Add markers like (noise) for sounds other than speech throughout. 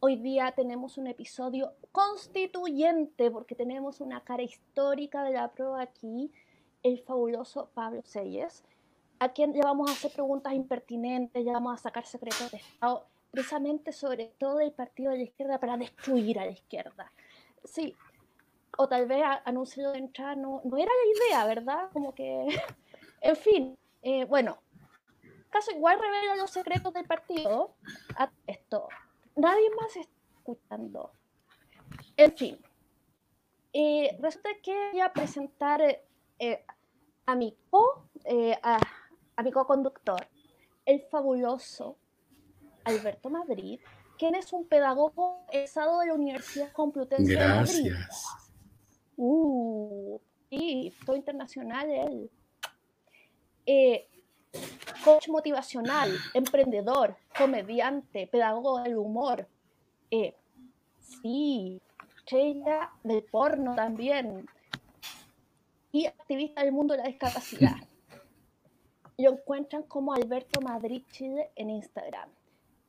hoy día tenemos un episodio constituyente porque tenemos una cara histórica de la prueba aquí, el fabuloso Pablo Selles, a quien le vamos a hacer preguntas impertinentes, le vamos a sacar secretos de Estado, precisamente sobre todo el partido de la izquierda para destruir a la izquierda. Sí, o tal vez anuncio de entrada no, no era la idea, ¿verdad? Como que, (laughs) en fin, eh, bueno, caso igual revela los secretos del partido. Esto, nadie más está escuchando. En fin, eh, resulta que voy a presentar eh, a mi co, a, a mi co-conductor, el fabuloso Alberto Madrid, quien es un pedagogo egresado de la Universidad Complutense de Madrid. Gracias. Uh, sí, todo internacional él. Eh, coach motivacional, emprendedor, comediante, pedagogo del humor. Eh, sí, estrella del porno también. Y activista del mundo de la discapacidad. (laughs) Lo encuentran como Alberto Madrid Chile en Instagram.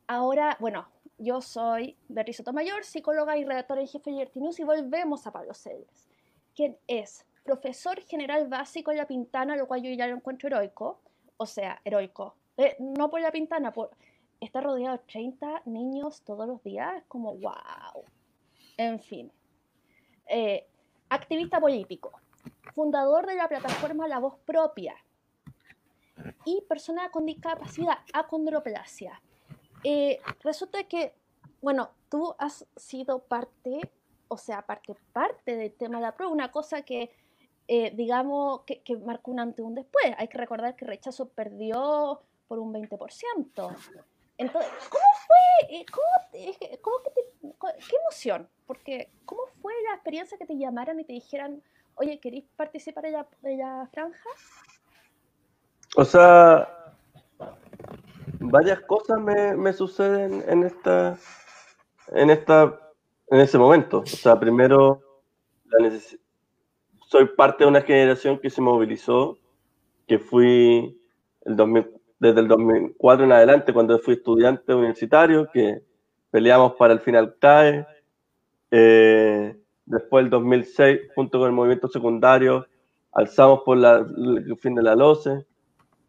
Ahora, bueno, yo soy Beatriz Sotomayor, psicóloga y redactora en jefe de News, y volvemos a Pablo Celes, quien es profesor general básico en La Pintana, lo cual yo ya lo encuentro heroico, o sea, heroico, eh, no por La Pintana, por estar rodeado de 30 niños todos los días, como wow. En fin, Eh, activista político, fundador de la plataforma La Voz Propia y persona con discapacidad, acondroplasia. Eh, resulta que, bueno, tú has sido parte, o sea, parte, parte del tema de la prueba, una cosa que, eh, digamos, que, que marcó un antes y un después. Hay que recordar que Rechazo perdió por un 20%. Entonces, ¿cómo fue? eh, ¿Cómo, ¿Qué emoción? Porque, ¿cómo fue la experiencia que te llamaran y te dijeran, oye, ¿queréis participar en la, en la franja? O sea, varias cosas me, me suceden en esta, en esta, en ese momento. O sea, primero, la neces- soy parte de una generación que se movilizó, que fui el 2000 desde el 2004 en adelante, cuando fui estudiante universitario, que peleamos para el final CAE. Eh, después el 2006, junto con el movimiento secundario, alzamos por la- el fin de la LOCE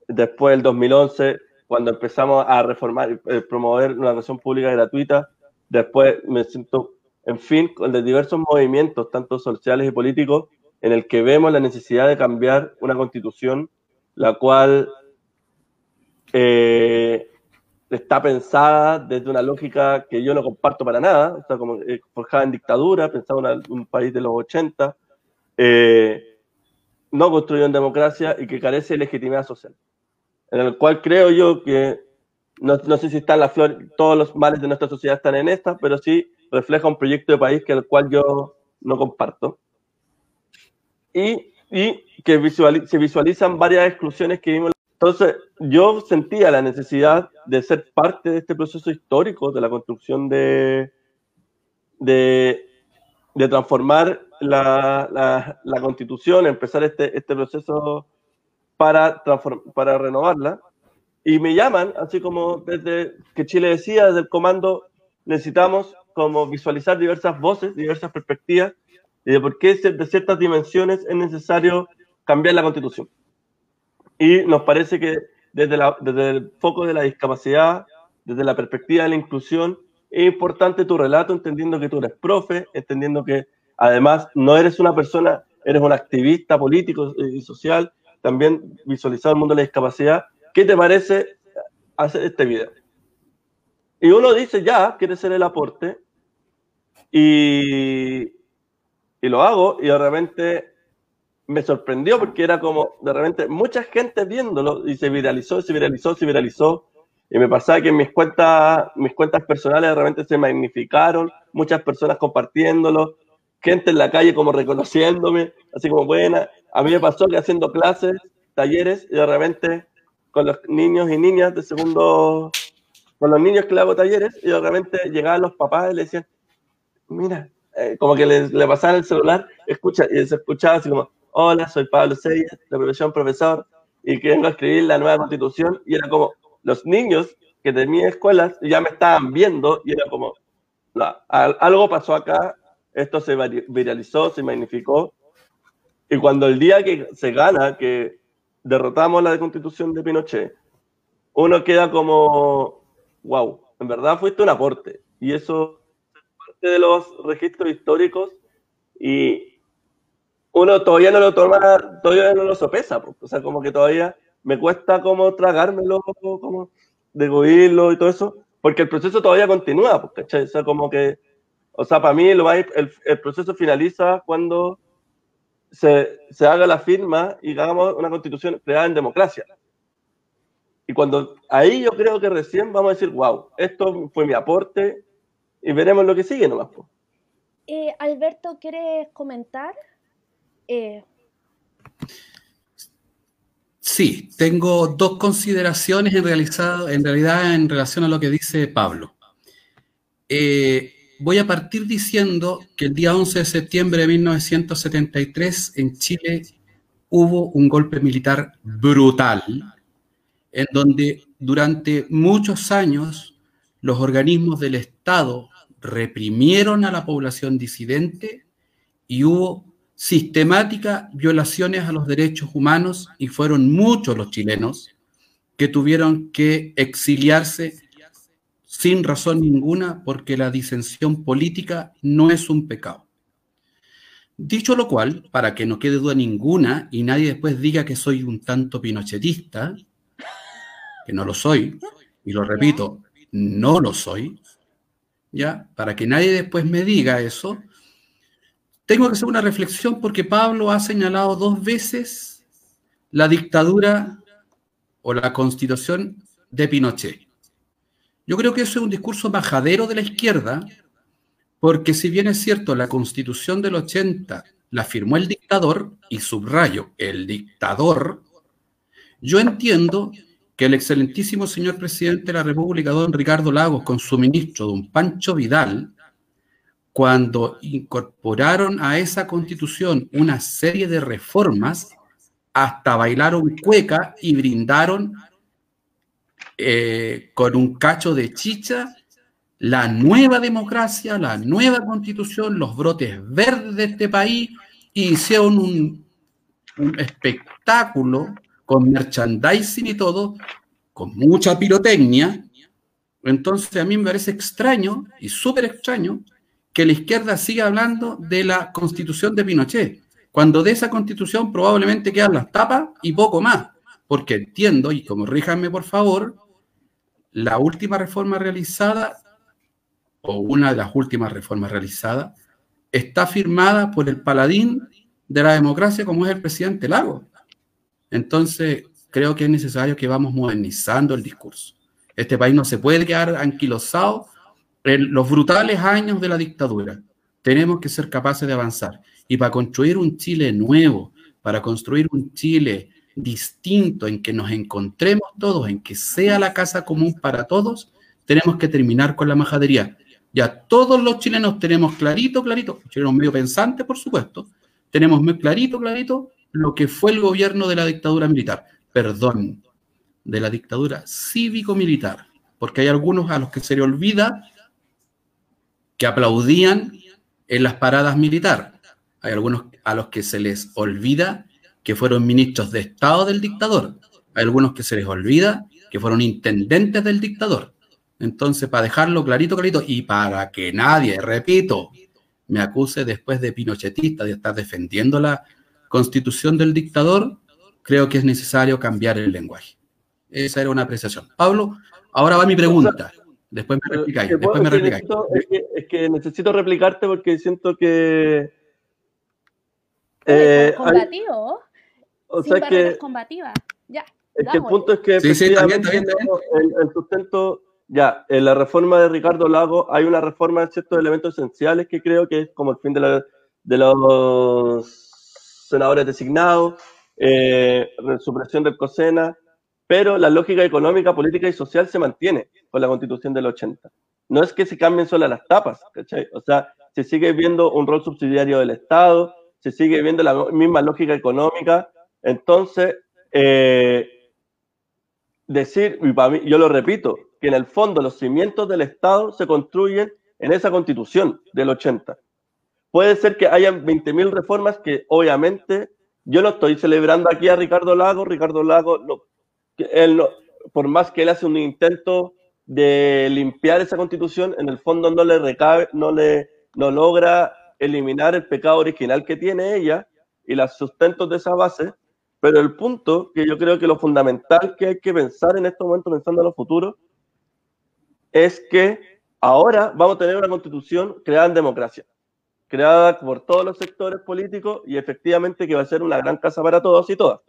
después del 2011, cuando empezamos a reformar, eh, promover una educación pública gratuita, después me siento, en fin, de diversos movimientos, tanto sociales y políticos, en el que vemos la necesidad de cambiar una constitución, la cual eh, está pensada desde una lógica que yo no comparto para nada, o sea, como eh, forjada en dictadura, pensada en un país de los 80, eh, no construido en democracia y que carece de legitimidad social en el cual creo yo que no, no sé si están las flores, todos los males de nuestra sociedad están en esta, pero sí refleja un proyecto de país que el cual yo no comparto. Y, y que visuali- se visualizan varias exclusiones que vimos. Entonces, yo sentía la necesidad de ser parte de este proceso histórico de la construcción de, de, de transformar la, la, la constitución, empezar este, este proceso para, para renovarla. Y me llaman, así como desde que Chile decía, desde el comando, necesitamos como visualizar diversas voces, diversas perspectivas, y de por qué de ciertas dimensiones es necesario cambiar la constitución. Y nos parece que desde, la- desde el foco de la discapacidad, desde la perspectiva de la inclusión, es importante tu relato, entendiendo que tú eres profe, entendiendo que además no eres una persona, eres un activista político y social, también visualizar el mundo de la discapacidad. ¿Qué te parece hacer este video? Y uno dice, ya, quiere ser el aporte, y, y lo hago, y de repente me sorprendió porque era como, de repente, mucha gente viéndolo, y se viralizó, se viralizó, se viralizó, y me pasaba que mis cuentas, mis cuentas personales de repente se magnificaron, muchas personas compartiéndolo, gente en la calle como reconociéndome, así como buena. A mí me pasó que haciendo clases, talleres, y de repente con los niños y niñas de segundo, con los niños que hago talleres, y de repente llegaban los papás y le decían, mira, eh, como que le, le pasaban el celular, escucha, y se escuchaba así como, hola, soy Pablo Seyes, de profesión profesor, y que vengo a escribir la nueva constitución, y era como, los niños que mis escuelas ya me estaban viendo, y era como, algo pasó acá, esto se viralizó, se magnificó, y cuando el día que se gana, que derrotamos la constitución de Pinochet, uno queda como, wow, en verdad fuiste un aporte. Y eso es de los registros históricos y uno todavía no lo toma, todavía no lo sopesa. O sea, como que todavía me cuesta como tragármelo, como degluirlo y todo eso, porque el proceso todavía continúa, ¿cachai? O sea, como que, o sea, para mí lo el, el proceso finaliza cuando se, se, haga la firma y hagamos una constitución creada en democracia. Y cuando ahí yo creo que recién vamos a decir, wow, esto fue mi aporte y veremos lo que sigue nomás. Eh, Alberto, ¿quieres comentar? Eh, Sí, tengo dos consideraciones en, en realidad en relación a lo que dice Pablo. Eh, voy a partir diciendo que el día 11 de septiembre de 1973 en Chile hubo un golpe militar brutal, en donde durante muchos años los organismos del Estado reprimieron a la población disidente y hubo sistemáticas violaciones a los derechos humanos y fueron muchos los chilenos que tuvieron que exiliarse sin razón ninguna porque la disensión política no es un pecado. Dicho lo cual, para que no quede duda ninguna y nadie después diga que soy un tanto pinochetista, que no lo soy, y lo repito, no lo soy, ¿ya? Para que nadie después me diga eso, tengo que hacer una reflexión porque Pablo ha señalado dos veces la dictadura o la constitución de Pinochet. Yo creo que eso es un discurso majadero de la izquierda, porque si bien es cierto, la constitución del 80 la firmó el dictador, y subrayo, el dictador, yo entiendo que el excelentísimo señor presidente de la República, don Ricardo Lagos, con su ministro, don Pancho Vidal, cuando incorporaron a esa constitución una serie de reformas, hasta bailaron cueca y brindaron eh, con un cacho de chicha la nueva democracia, la nueva constitución, los brotes verdes de este país, y hicieron un, un espectáculo con merchandising y todo, con mucha pirotecnia. Entonces a mí me parece extraño y súper extraño que la izquierda siga hablando de la constitución de Pinochet, cuando de esa constitución probablemente quedan las tapas y poco más, porque entiendo, y como ríjanme por favor, la última reforma realizada, o una de las últimas reformas realizadas, está firmada por el paladín de la democracia como es el presidente Lago. Entonces, creo que es necesario que vamos modernizando el discurso. Este país no se puede quedar anquilosado en los brutales años de la dictadura, tenemos que ser capaces de avanzar. Y para construir un Chile nuevo, para construir un Chile distinto, en que nos encontremos todos, en que sea la casa común para todos, tenemos que terminar con la majadería. Ya todos los chilenos tenemos clarito, clarito, chilenos medio pensantes, por supuesto, tenemos muy clarito, clarito lo que fue el gobierno de la dictadura militar, perdón, de la dictadura cívico-militar, porque hay algunos a los que se le olvida que aplaudían en las paradas militares. Hay algunos a los que se les olvida que fueron ministros de Estado del dictador. Hay algunos que se les olvida que fueron intendentes del dictador. Entonces, para dejarlo clarito, clarito, y para que nadie, repito, me acuse después de pinochetista, de estar defendiendo la constitución del dictador, creo que es necesario cambiar el lenguaje. Esa era una apreciación. Pablo, ahora va mi pregunta. Después me replicáis. Después me replicáis. Es, que, necesito replicarte porque siento que. Eh, combativo. o sea que. combativa. Ya. Es que el punto es que sí, sí, también, también, El, sustento, ya, en la reforma de Ricardo Lago hay una reforma de ciertos elementos esenciales que creo que es como el fin de, la, de los senadores designados, eh, supresión del COSENA, pero la lógica económica, política y social se mantiene con la constitución del 80. No es que se cambien solo las tapas, ¿cachai? O sea, se sigue viendo un rol subsidiario del Estado, se sigue viendo la misma lógica económica. Entonces, eh, decir, y para mí, yo lo repito, que en el fondo los cimientos del Estado se construyen en esa constitución del 80. Puede ser que hayan 20.000 reformas que obviamente yo no estoy celebrando aquí a Ricardo Lago. Ricardo Lago, por más que él hace un intento de limpiar esa constitución, en el fondo no le recabe, no le no logra eliminar el pecado original que tiene ella y los sustentos de esa base. Pero el punto que yo creo que lo fundamental que hay que pensar en este momento, pensando en los futuros, es que ahora vamos a tener una constitución creada en democracia, creada por todos los sectores políticos y efectivamente que va a ser una gran casa para todos y todas.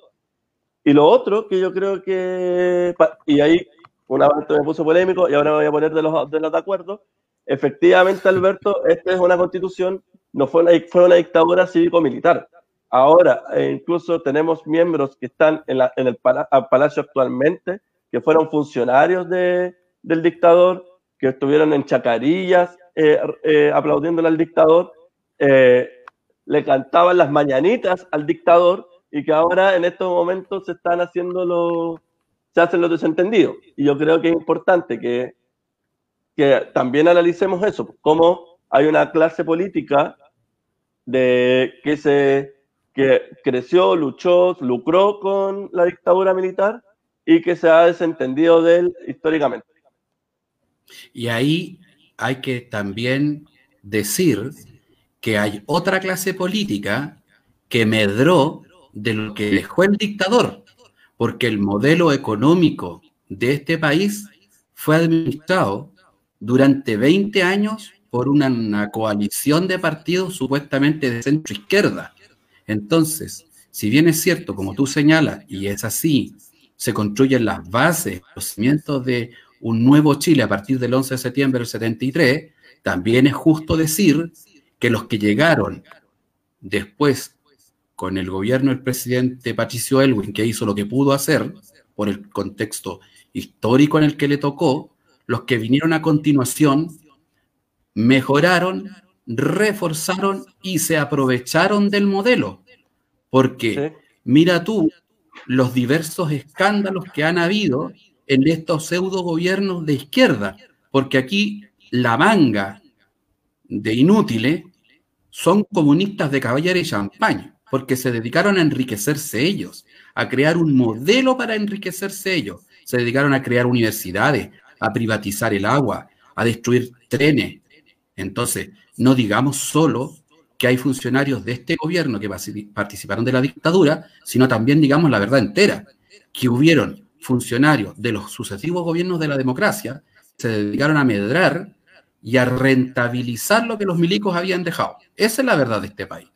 Y lo otro que yo creo que, y ahí una vez me puso polémico y ahora me voy a poner de los de, los de acuerdo, efectivamente Alberto, esta es una constitución, no fue una, fue una dictadura cívico-militar. Ahora, eh, incluso tenemos miembros que están en, la, en el palacio actualmente, que fueron funcionarios de, del dictador, que estuvieron en chacarillas eh, eh, aplaudiéndole al dictador, le cantaban las mañanitas al dictador y que ahora en estos momentos se están haciendo los, se hacen los desentendidos. Y yo creo que es importante que, que también analicemos eso, cómo hay una clase política de que se que creció, luchó, lucró con la dictadura militar y que se ha desentendido de él históricamente. Y ahí hay que también decir que hay otra clase política que medró de lo que dejó el dictador, porque el modelo económico de este país fue administrado durante 20 años por una, coalición de partidos supuestamente de centro izquierda. Entonces, si bien es cierto, como tú señalas, y es así, se construyen las bases, los cimientos de un nuevo Chile a partir del 11 de septiembre del 73, también es justo decir que los que llegaron después con el gobierno del presidente Patricio Elwin, que hizo lo que pudo hacer por el contexto histórico en el que le tocó, los que vinieron a continuación mejoraron, reforzaron y se aprovecharon del modelo. Porque mira tú los diversos escándalos que han habido en estos pseudo gobiernos de izquierda, porque aquí la manga de inútiles son comunistas de caballero y champaña porque se dedicaron a enriquecerse ellos, a crear un modelo para enriquecerse ellos. Se dedicaron a crear universidades, a privatizar el agua, a destruir trenes. Entonces, no digamos solo que hay funcionarios de este gobierno que participaron de la dictadura, sino también digamos la verdad entera, que hubieron funcionarios de los sucesivos gobiernos de la democracia se dedicaron a medrar y a rentabilizar lo que los milicos habían dejado. Esa es la verdad de este país.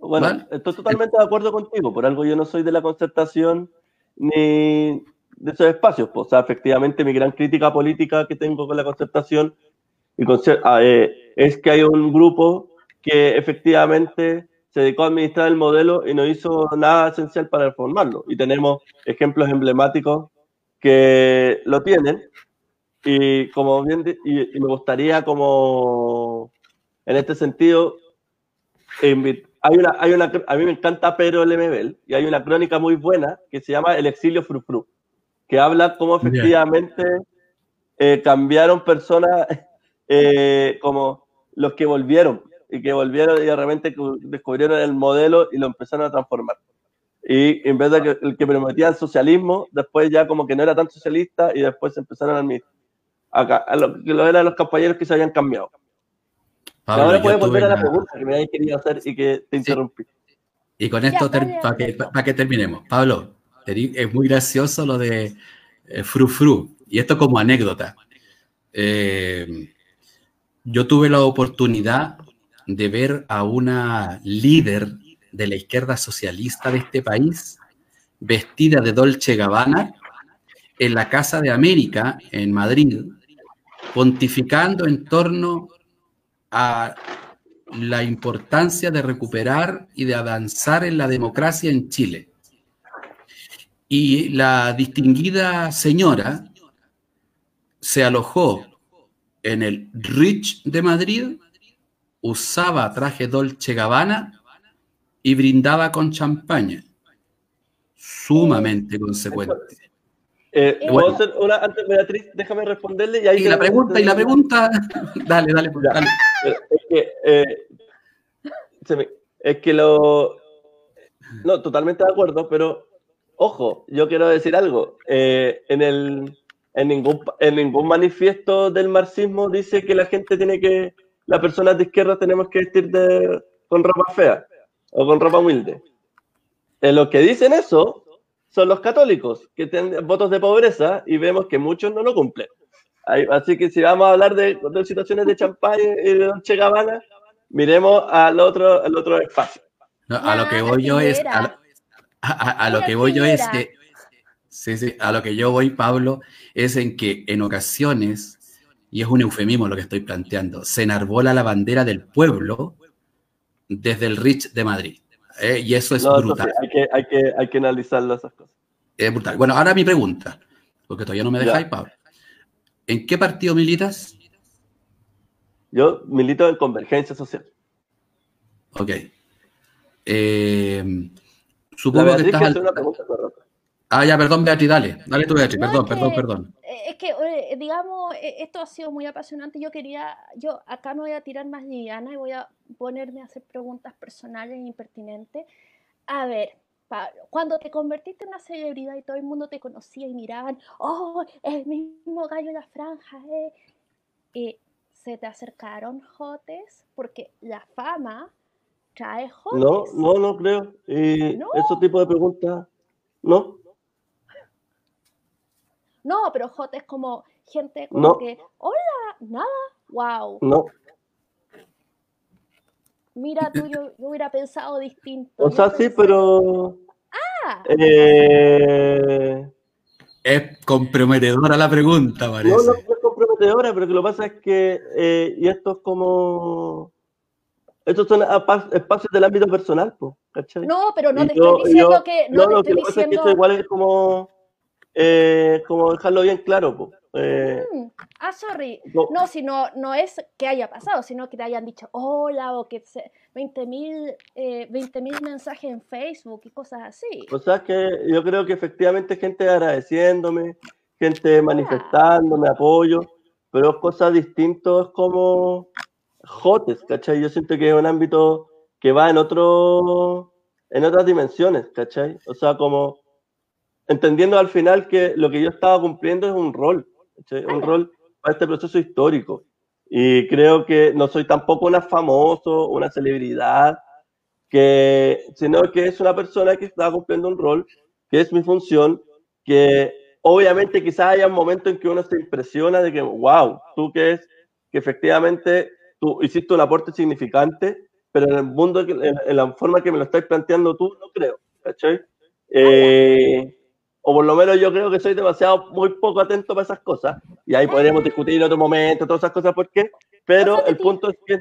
Bueno, estoy totalmente de acuerdo contigo. Por algo yo no soy de la concertación ni de esos espacios. O sea, efectivamente, mi gran crítica política que tengo con la concertación y ah, eh, es que hay un grupo que efectivamente se dedicó a administrar el modelo y no hizo nada esencial para reformarlo. Y tenemos ejemplos emblemáticos que lo tienen. Y como bien, y, y me gustaría como en este sentido hay una, hay una, a mí me encanta Pedro Lemebel y hay una crónica muy buena que se llama El exilio frufru, que habla cómo efectivamente eh, cambiaron personas (laughs) eh, como los que volvieron y que volvieron y de repente descubrieron el modelo y lo empezaron a transformar. Y en vez de que el que prometía el socialismo, después ya como que no era tan socialista y después empezaron a, a, a lo que lo eran los compañeros que se habían cambiado. Ahora puedes volver a la pregunta que me habéis querido hacer y que te interrumpí. Y con esto, para que, terminemos, Pablo, es muy gracioso lo de eh, Fru Fru, y esto como anécdota. Eh, yo tuve la oportunidad de ver a una líder de la izquierda socialista de este país vestida de Dolce Gabbana en la Casa de América en Madrid, pontificando en torno a la importancia de recuperar y de avanzar en la democracia en Chile. Y la distinguida señora se alojó en el Rich de Madrid, usaba traje Dolce Gabbana y brindaba con champaña. Sumamente consecuente. Eh, Eh, ¿puedo hacer una antes, Beatriz? Déjame responderle. Y, ahí Y la pregunta, y la pregunta. (laughs) Dale, dale, pues, dale. Eh, Es que, eh, me- es que lo. No, totalmente de acuerdo, pero ojo, yo quiero decir algo. Eh, en, el, en, ningún, en ningún manifiesto del marxismo dice que la gente tiene que. Las personas de izquierda tenemos que vestir de, con ropa fea o con ropa humilde. En lo que dicen eso son los católicos, que tienen votos de pobreza y vemos que muchos no lo cumplen. Así que si vamos a hablar de, de situaciones de champaña y de Dolce Gabbana, miremos al otro, al otro espacio. No, a lo que voy yo es. A, lo- a- a- a lo que voy yo es que. Sí, sí, a lo que yo voy, Pablo, es en que en ocasiones, y es un eufemismo lo que estoy planteando, se enarbola la bandera del pueblo desde el Rich de Madrid. ¿Eh? Y eso es No, brutal. hay, que, hay, que, hay que analizarlo esas cosas. Es brutal. Bueno, ahora mi pregunta, porque todavía no me dejáis. Pablo. ¿En qué partido militas? Yo milito en convergencia social. Ok. Eh, supongo que estás. que al- hace una pregunta correcta. Ah, ya, perdón, Beatriz, dale. Dale tú, Beatriz, No, perdón, es perdón, que- perdón. Es que, eh, digamos, esto ha sido muy apasionante. Yo quería, yo acá me voy a tirar más liviana y voy a ponerme a hacer preguntas personales e impertinentes. A ver, Pablo, cuando te convertiste en una celebridad y todo el mundo te conocía y miraban, oh, el mismo gallo de la franja, eh. Se te acercaron jotes, porque la fama trae jotes. No, no, no creo. Y ¿No? ese tipo de preguntas, no. No, pero jotes como gente como No. que, hola, nada, wow. No. Mira tú, yo, yo hubiera pensado distinto. (laughs) O sea, sí, pero. Ah, Eh, Es comprometedora la pregunta, parece. no, no es comprometedora, pero que lo que pasa es que. eh, y esto es como. Estos son espacios del ámbito personal, pues, ¿cachai? No, pero no Y te yo- estoy diciendo yo- que. No, No, te lo que estoy pasa es que diciendo. esto igual es como. eh, como dejarlo bien claro, pues. Eh, Mm, ah, sorry. no- No, si no, es que haya pasado, sino que te hayan dicho hola o que se, 20.000 eh, 20.000 mensajes en Facebook y cosas así. O sea que yo creo que efectivamente gente agradeciéndome, gente manifestándome apoyo, pero es cosas distintas como jotes, ¿cachai? Yo siento que es un ámbito que va en otro, en otras dimensiones, ¿cachai? O sea, como entendiendo al final que lo que yo estaba cumpliendo es un rol, ¿cachai? Un Ah, rol para este proceso histórico. Y creo que no soy tampoco una famoso, una celebridad, que, sino que es una persona que está cumpliendo un rol, que es mi función, que obviamente quizás haya un momento en que uno se impresiona de que, wow, tú que es, que efectivamente tú hiciste un aporte significante, pero en el mundo, en, en la forma que me lo estás planteando tú, no creo, ¿cachai? Eh, o por lo menos yo creo que soy demasiado, muy poco atento para esas cosas, y ahí podríamos discutir en otro momento todas esas cosas, ¿por qué? Pero O sea, te el punto es que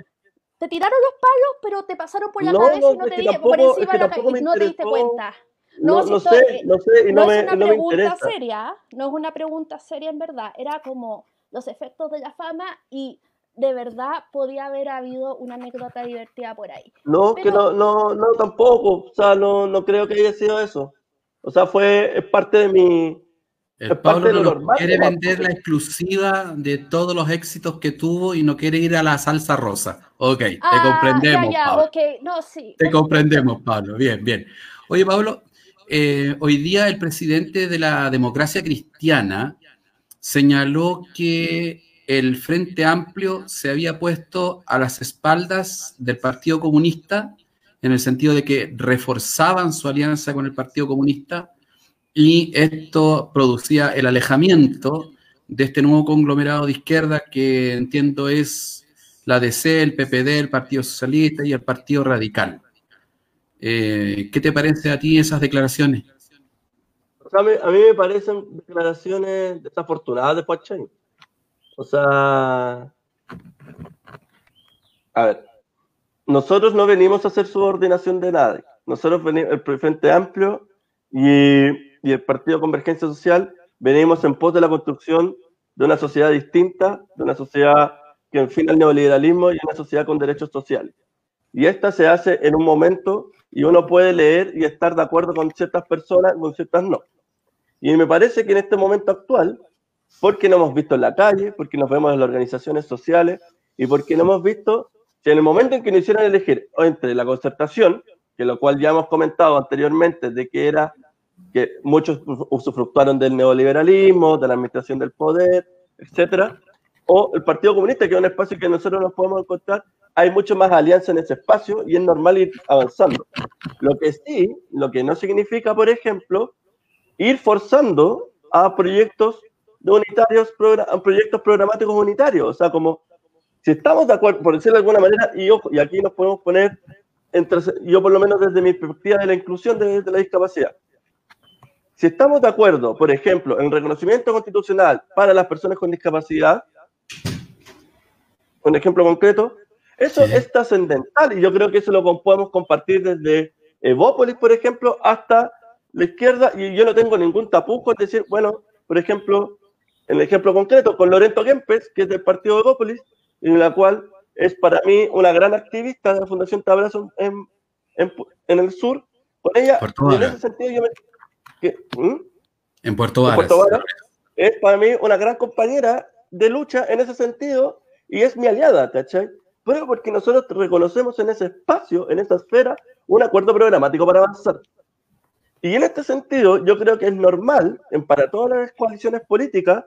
Te tiraron los palos, pero te pasaron por la No, cabeza y no te que di por encima de la cabeza y no te diste cuenta. no, No, si esto- sé, no sé, y no, No, me, es una no pregunta seria, no es una pregunta seria en verdad, era como los efectos de la fama y de verdad podía haber habido una anécdota divertida por ahí. No, que no, no, no, tampoco. O sea, no, no creo que haya sido eso. O sea, fue, es parte de mi. El es parte Pablo de lo no nos normal, quiere vender la exclusiva de todos los éxitos que tuvo y no quiere ir a la salsa rosa. Ok, te Ah, comprendemos, ya, ya, Pablo. ok, no, sí. Te comprendemos, Pablo. Bien, bien. Oye, Pablo, eh, hoy día el presidente de la democracia cristiana señaló que el Frente Amplio se había puesto a las espaldas del Partido Comunista, en el sentido de que reforzaban su alianza con el Partido Comunista y esto producía el alejamiento de este nuevo conglomerado de izquierda que entiendo es la DC, el PPD, el Partido Socialista y el Partido Radical. Eh, ¿Qué te parece a ti esas declaraciones? A mí, me parecen declaraciones desafortunadas de Pachán. O sea. A ver. Nosotros no venimos a hacer subordinación de nadie. Nosotros venimos, el Frente Amplio y, y el Partido Convergencia Social, venimos en pos de la construcción de una sociedad distinta, de una sociedad que enfina el neoliberalismo y una sociedad con derechos sociales. Y esta se hace en un momento y uno puede leer y estar de acuerdo con ciertas personas, con ciertas no. Y me parece que en este momento actual, porque no hemos visto en la calle, porque nos vemos en las organizaciones sociales y porque no hemos visto que en el momento en que nos hicieron elegir entre la concertación, que lo cual ya hemos comentado anteriormente, de que era que muchos usufructuaron del neoliberalismo, de la administración del poder, etcétera, o el Partido Comunista, que es un espacio que nosotros nos podemos encontrar, hay mucho más alianza en ese espacio y es normal ir avanzando. Lo que sí, lo que no significa, por ejemplo, ir forzando a proyectos de unitarios, proyectos programáticos unitarios. O sea, como si estamos de acuerdo, por decirlo de alguna manera, y, y aquí nos podemos poner, entre, yo por lo menos desde mi perspectiva de la inclusión de, de la discapacidad, si estamos de acuerdo, por ejemplo, en reconocimiento constitucional para las personas con discapacidad, un ejemplo concreto, eso es trascendental y yo creo que eso lo podemos compartir desde Evópolis, por ejemplo, hasta la izquierda y yo no tengo ningún tapujo en decir, bueno, por ejemplo, en el ejemplo concreto, con Lorento Kempes, que es del partido de Evópolis, en la cual es para mí una gran activista de la Fundación Tabrazo en, en, el sur, con ella, en ese sentido yo me... ¿Mm? En Puerto Varas. es para mí una gran compañera de lucha en ese sentido y es mi aliada, ¿cachai? Pero porque nosotros reconocemos en ese espacio, en esa esfera, un acuerdo programático para avanzar. Y en este sentido, yo creo que es normal, en, para todas las coaliciones políticas,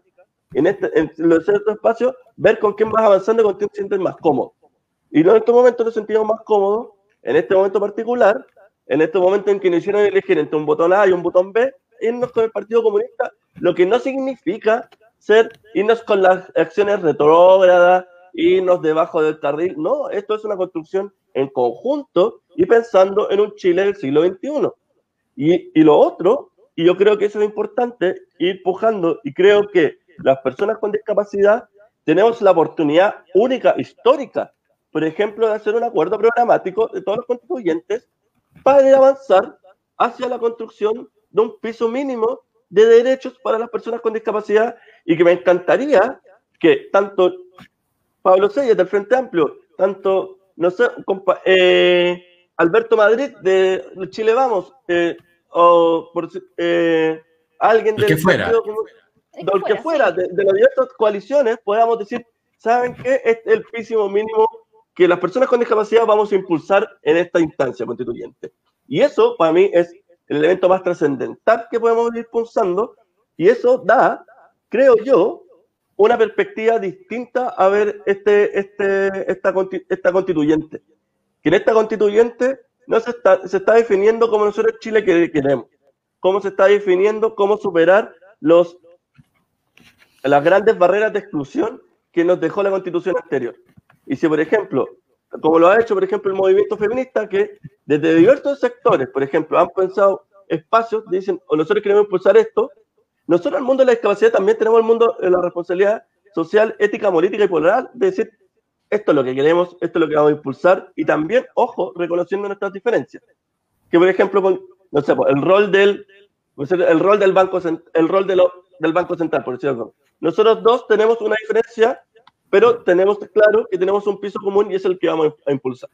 en, este, en los ciertos espacios, ver con quién vas avanzando y con quién te sientes más cómodo. Y en estos momentos nos sentimos más cómodos, en este momento particular, en este momento en que nos hicieron elegir entre un botón A y un botón B, irnos con el Partido Comunista, lo que no significa ser irnos con las acciones retrógradas, irnos debajo del carril. No, esto es una construcción en conjunto y pensando en un Chile del siglo XXI. Y, y lo otro, y yo creo que eso es importante, ir pujando, y creo que las personas con discapacidad tenemos la oportunidad única, histórica, por ejemplo, de hacer un acuerdo programático de todos los constituyentes para avanzar hacia la construcción de un piso mínimo de derechos para las personas con discapacidad y que me encantaría que tanto Pablo Seyes del Frente Amplio, tanto, no sé, eh, Alberto Madrid de Chile Vamos, eh, o por, eh, alguien del que fuera. Partido, del que fuera, de, las diversas coaliciones, podamos decir, ¿saben qué? es el piso mínimo que las personas con discapacidad vamos a impulsar en esta instancia constituyente. Y eso, para mí, es el elemento más trascendental que podemos ir pulsando, y eso da, creo yo, una perspectiva distinta a ver este, este, esta, esta constituyente. Que en esta constituyente no se está, se está definiendo como nosotros Chile queremos, cómo se está definiendo cómo superar los, las grandes barreras de exclusión que nos dejó la constitución anterior. Y si, por ejemplo, como lo ha hecho, por ejemplo, el movimiento feminista, que desde diversos sectores, por ejemplo, han pensado espacios, dicen, o nosotros queremos impulsar esto, nosotros en el mundo de la discapacidad también tenemos el mundo de la responsabilidad social, ética, política y moral de decir, esto es lo que queremos, esto es lo que vamos a impulsar, y también, ojo, reconociendo nuestras diferencias. Que, por ejemplo, con, no sé, el rol del, el rol del banco, el rol de lo, del banco central, por decirlo Nosotros dos tenemos una diferencia, pero tenemos claro que tenemos un piso común y es el que vamos a impulsar.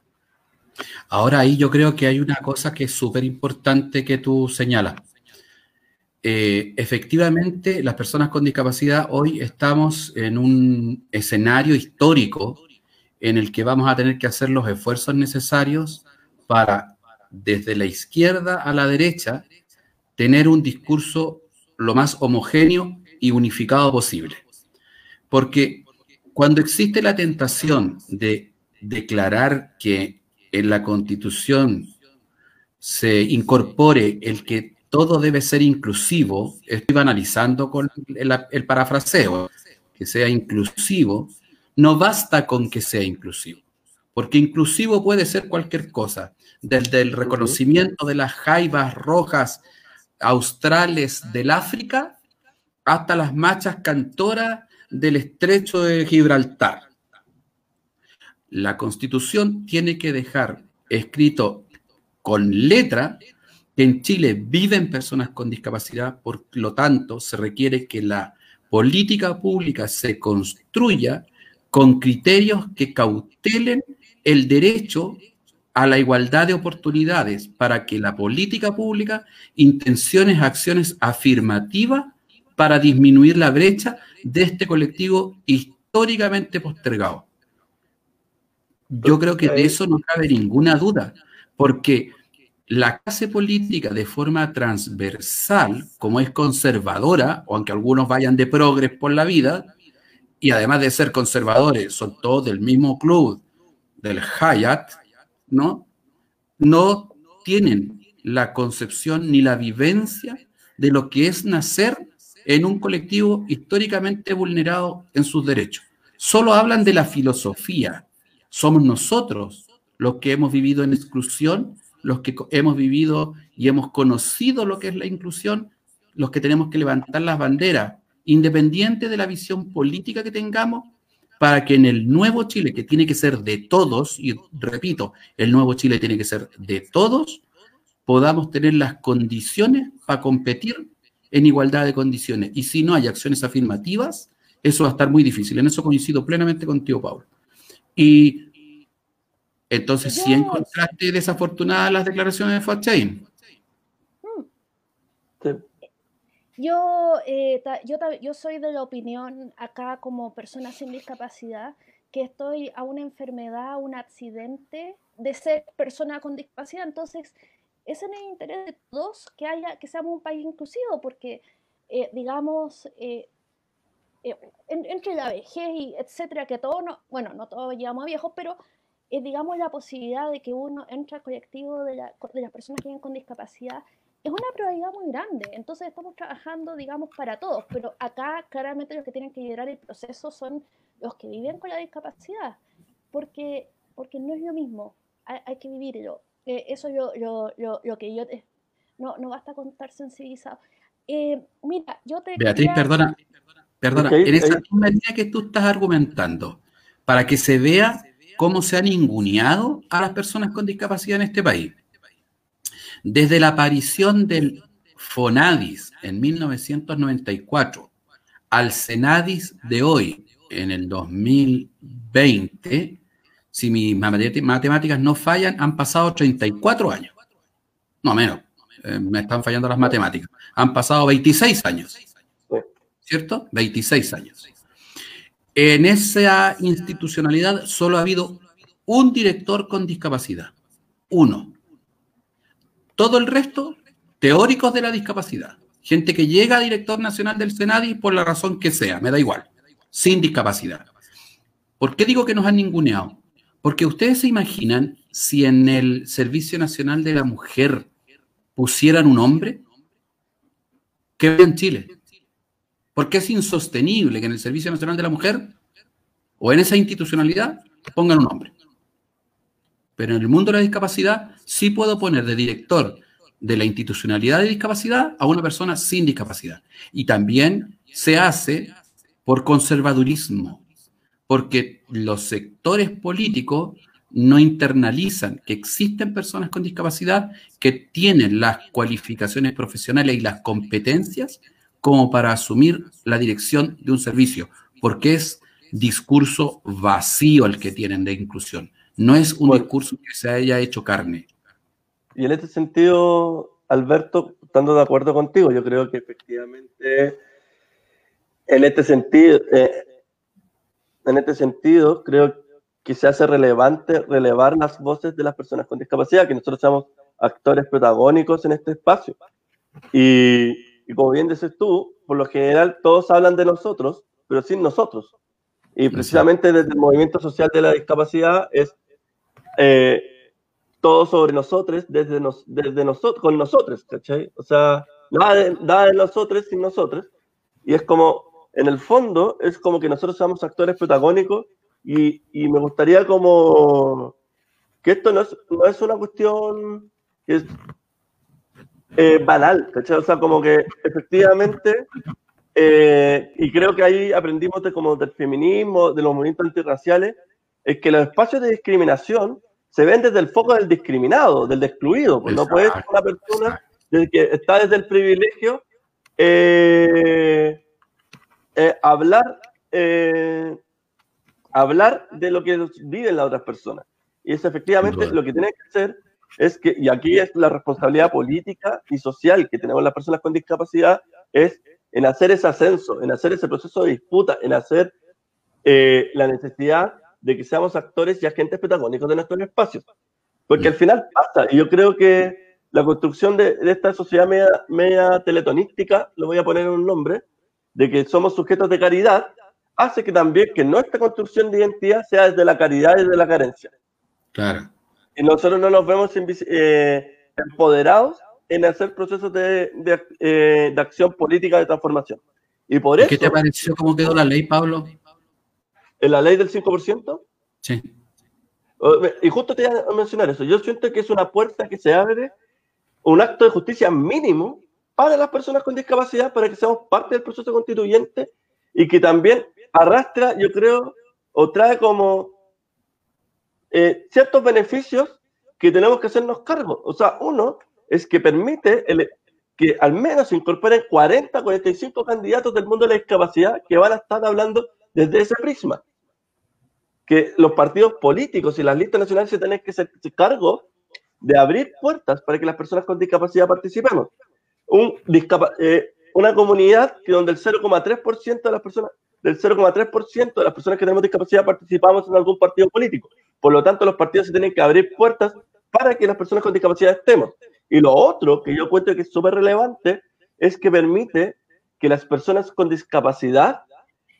Ahora ahí yo creo que hay una cosa que es súper importante que tú señalas. Eh, efectivamente, las personas con discapacidad hoy estamos en un escenario histórico en el que vamos a tener que hacer los esfuerzos necesarios para, desde la izquierda a la derecha, tener un discurso lo más homogéneo y unificado posible. Porque cuando existe la tentación de declarar que en la constitución se incorpore el que todo debe ser inclusivo, estoy analizando con el, parafraseo, que sea inclusivo, no basta con que sea inclusivo, porque inclusivo puede ser cualquier cosa, desde el reconocimiento de las jaivas rojas australes del África hasta las machas cantoras del estrecho de Gibraltar. La constitución tiene que dejar escrito con letra que en Chile viven personas con discapacidad, por lo tanto se requiere que la política pública se construya con criterios que cautelen el derecho a la igualdad de oportunidades para que la política pública intenciones acciones afirmativas para disminuir la brecha de este colectivo históricamente postergado. Yo creo que de eso no cabe ninguna duda, porque la clase política de forma transversal, como es conservadora, o aunque algunos vayan de progres por la vida, y además de ser conservadores, son todos del mismo club del Hayat, ¿no? No tienen la concepción ni la vivencia de lo que es nacer en un colectivo históricamente vulnerado en sus derechos. Solo hablan de la filosofía. Somos nosotros los que hemos vivido en exclusión, los que hemos vivido y hemos conocido lo que es la inclusión, los que tenemos que levantar las banderas, independiente de la visión política que tengamos, para que en el nuevo Chile, que tiene que ser de todos, y repito, el nuevo Chile tiene que ser de todos, podamos tener las condiciones para competir en igualdad de condiciones. Y si no hay acciones afirmativas, eso va a estar muy difícil. En eso coincido plenamente contigo, Pablo. Y entonces, si encontraste desafortunadas las declaraciones de Fachain. Yo, eh, yo, yo soy de la opinión, acá como persona sin discapacidad, que estoy a una enfermedad, un accidente de ser persona con discapacidad. Entonces, es en el interés de todos que, haya, que seamos un país inclusivo, porque, eh, digamos, eh, entre la vejez y etcétera, que todos, no, bueno, no todos llegamos a viejos, pero digamos la posibilidad de que uno entre al colectivo de las personas que viven con discapacidad es una probabilidad muy grande. Entonces estamos trabajando, digamos, para todos, pero acá claramente los que tienen que liderar el proceso son los que viven con la discapacidad, porque, porque no es lo mismo, hay, que vivirlo. Eh, eso es lo, lo, que yo... Te, no, no basta con estar sensibilizado. Eh, mira, yo te... Beatriz, perdona, perdona, en esa misma línea que tú estás argumentando, para que se vea cómo se han inguneado a las personas con discapacidad en este país desde la aparición del FONADIS en 1994 al CENADIS de hoy, en el 2020, si mis matemáticas no fallan, han pasado 34 años. No menos, eh, me están fallando las matemáticas. Han pasado 26 años. ¿Cierto? 26 años. En esa institucionalidad solo ha habido un director con discapacidad. Uno. Todo el resto, teóricos de la discapacidad. Gente que llega a director nacional del Senadi por la razón que sea, me da igual, sin discapacidad. ¿Por qué digo que nos han ninguneado? Porque ustedes se imaginan si en el Servicio Nacional de la Mujer pusieran un hombre, ¿qué en Chile? Porque es insostenible que en el Servicio Nacional de la Mujer o en esa institucionalidad pongan un hombre. Pero en el mundo de la discapacidad sí puedo poner de director de la institucionalidad de discapacidad a una persona sin discapacidad. Y también se hace por conservadurismo, porque los sectores políticos no internalizan que existen personas con discapacidad que tienen las cualificaciones profesionales y las competencias como para asumir la dirección de un servicio, porque es discurso vacío el que tienen de inclusión. No es un discurso que se haya hecho carne. Y en este sentido, Alberto, estando de acuerdo contigo, yo creo que efectivamente, en este sentido, eh, en este sentido, creo que se hace relevante relevar las voces de las personas con discapacidad, que nosotros seamos actores protagónicos en este espacio. Y, y como bien dices tú, por lo general todos hablan de nosotros, pero sin nosotros. Y precisamente desde el movimiento social de la discapacidad es eh, todo sobre nosotros, desde, desde nosotros, con nosotros, ¿cachai? O sea, nada de, nosotros sin nosotros. Y es como, en el fondo, es como que nosotros somos actores protagónicos y, y me gustaría como que esto no es, no es una cuestión que es eh, banal, ¿cachai? O sea, como que efectivamente, eh, y creo que ahí aprendimos de, como del feminismo, de los movimientos antirraciales, es que los espacios de discriminación se ven desde el foco del discriminado, del excluido. Pues no puede ser una persona que está desde el privilegio eh, eh, hablar, eh, hablar de lo que viven las otras personas. Y es efectivamente lo que tiene que hacer es que, y aquí es la responsabilidad política y social que tenemos las personas con discapacidad, es en hacer ese ascenso, en hacer ese proceso de disputa, en hacer eh, la necesidad de que seamos actores y agentes protagónicos de nuestros espacios. Porque al final pasa, y yo creo que la construcción de, esta sociedad media, media, teletonística, lo voy a poner en un nombre, de que somos sujetos de caridad, hace que también que nuestra construcción de identidad sea desde la caridad y desde la carencia. Claro. Y nosotros no nos vemos eh, empoderados en hacer procesos de, de, eh, de, acción política de transformación. Y por eso, ¿Qué te pareció cómo quedó la ley, Pablo? ¿En la ley del 5%? Sí. Y justo te iba a mencionar eso. Yo siento que es una puerta que se abre, un acto de justicia mínimo para las personas con discapacidad, para que seamos parte del proceso constituyente y que también arrastra, yo creo, o trae como eh, ciertos beneficios que tenemos que hacernos cargo. O sea, uno es que permite que al menos se incorporen 40, 45 candidatos del mundo de la discapacidad que van a estar hablando desde ese prisma que los partidos políticos y las listas nacionales se tienen que hacer cargo de abrir puertas para que las personas con discapacidad participemos. Un eh, una comunidad que donde el 0,3% de las personas del 0,3% de las personas que tenemos discapacidad participamos en algún partido político. Por lo tanto, los partidos se tienen que abrir puertas para que las personas con discapacidad estemos. Y lo otro que yo cuento que es súper relevante es que permite que las personas con discapacidad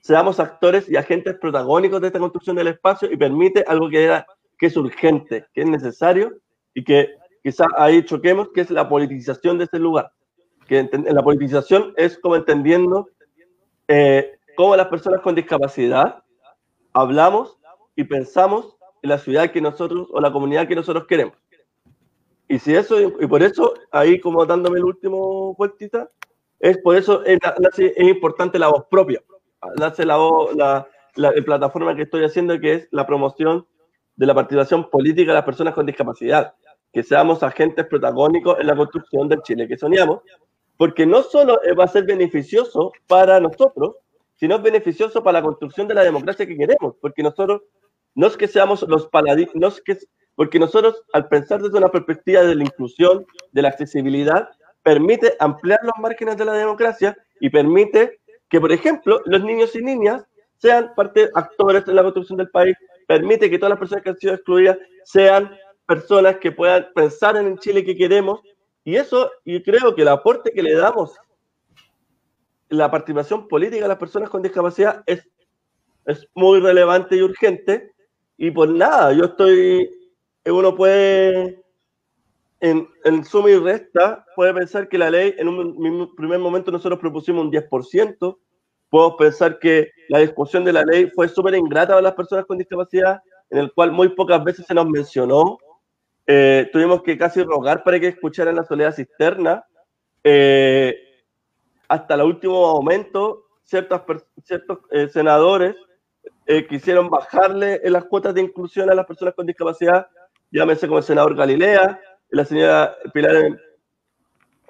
seamos actores y agentes protagónicos de esta construcción del espacio y permite algo que, era, que es urgente, que es necesario y que quizá ahí choquemos, que es la politización de este lugar. Que en la politización es como entendiendo eh, cómo las personas con discapacidad hablamos y pensamos en la ciudad que nosotros o la comunidad que nosotros queremos. Y si eso, y por eso, ahí como dándome el último vueltita, es por eso es, es importante la voz propia nace la, la, la, plataforma que estoy haciendo, que es la promoción de la participación política de las personas con discapacidad, que seamos agentes protagónicos en la construcción del Chile que soñamos, porque no solo va a ser beneficioso para nosotros, sino beneficioso para la construcción de la democracia que queremos, porque nosotros no es que seamos los paladinos, no es que, porque nosotros al pensar desde una perspectiva de la inclusión, de la accesibilidad, permite ampliar los márgenes de la democracia y permite que, por ejemplo, los niños y niñas sean parte actores de la construcción del país, permite que todas las personas que han sido excluidas sean personas que puedan pensar en el Chile que queremos. Y eso, y creo que el aporte que le damos, la participación política de las personas con discapacidad es, es muy relevante y urgente. Y pues nada, yo estoy, uno puede, en, en suma y resta, puede pensar que la ley, en un primer momento nosotros propusimos un 10%, Puedo pensar que la discusión de la ley fue súper ingrata para las personas con discapacidad, en el cual muy pocas veces se nos mencionó. Eh, tuvimos que casi rogar para que escucharan la soledad cisterna. Eh, hasta el último momento, ciertos, ciertos eh, senadores quisieron bajarle las cuotas de inclusión a las personas con discapacidad, llámese como el senador Galilea, la señora Pilar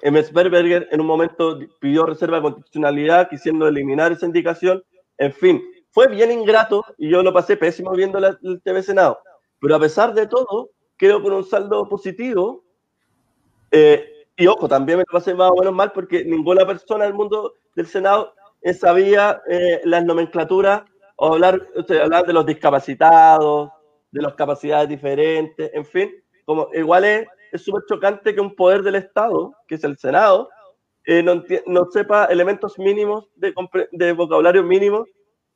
M. Sperberger en un momento pidió reserva de constitucionalidad, quisiendo eliminar esa indicación. En fin, fue bien ingrato y yo lo pasé pésimo viendo la, el TV Senado. Pero a pesar de todo, quedó con un saldo positivo. Eh, y ojo, también me lo pasé más o menos mal porque ninguna persona del mundo del Senado sabía eh, las nomenclaturas o hablar, hablar de los discapacitados, de las capacidades diferentes, en fin, como igual es súper chocante que un poder del Estado, que es el Senado, eh, no, no, sepa elementos mínimos de, de, vocabulario mínimo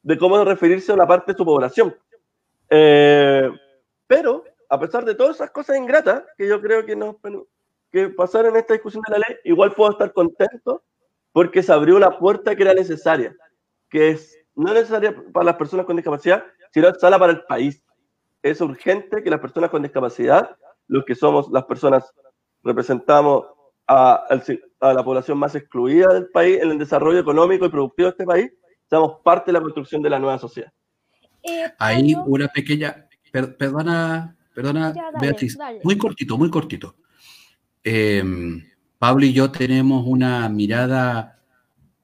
de cómo referirse a una parte de su población. Eh, pero, a pesar de todas esas cosas ingratas que yo creo que, nos, que pasaron en esta discusión de la ley, igual puedo estar contento porque se abrió una puerta que era necesaria, que es no necesaria para las personas con discapacidad, sino necesaria para el país. Es urgente que las personas con discapacidad los que somos las personas, representamos a, la población más excluida del país en el desarrollo económico y productivo de este país, seamos parte de la construcción de la nueva sociedad. Eh, Ahí una pequeña, perdona, perdona Beatriz, muy cortito, muy cortito. Em, Pablo y yo tenemos una mirada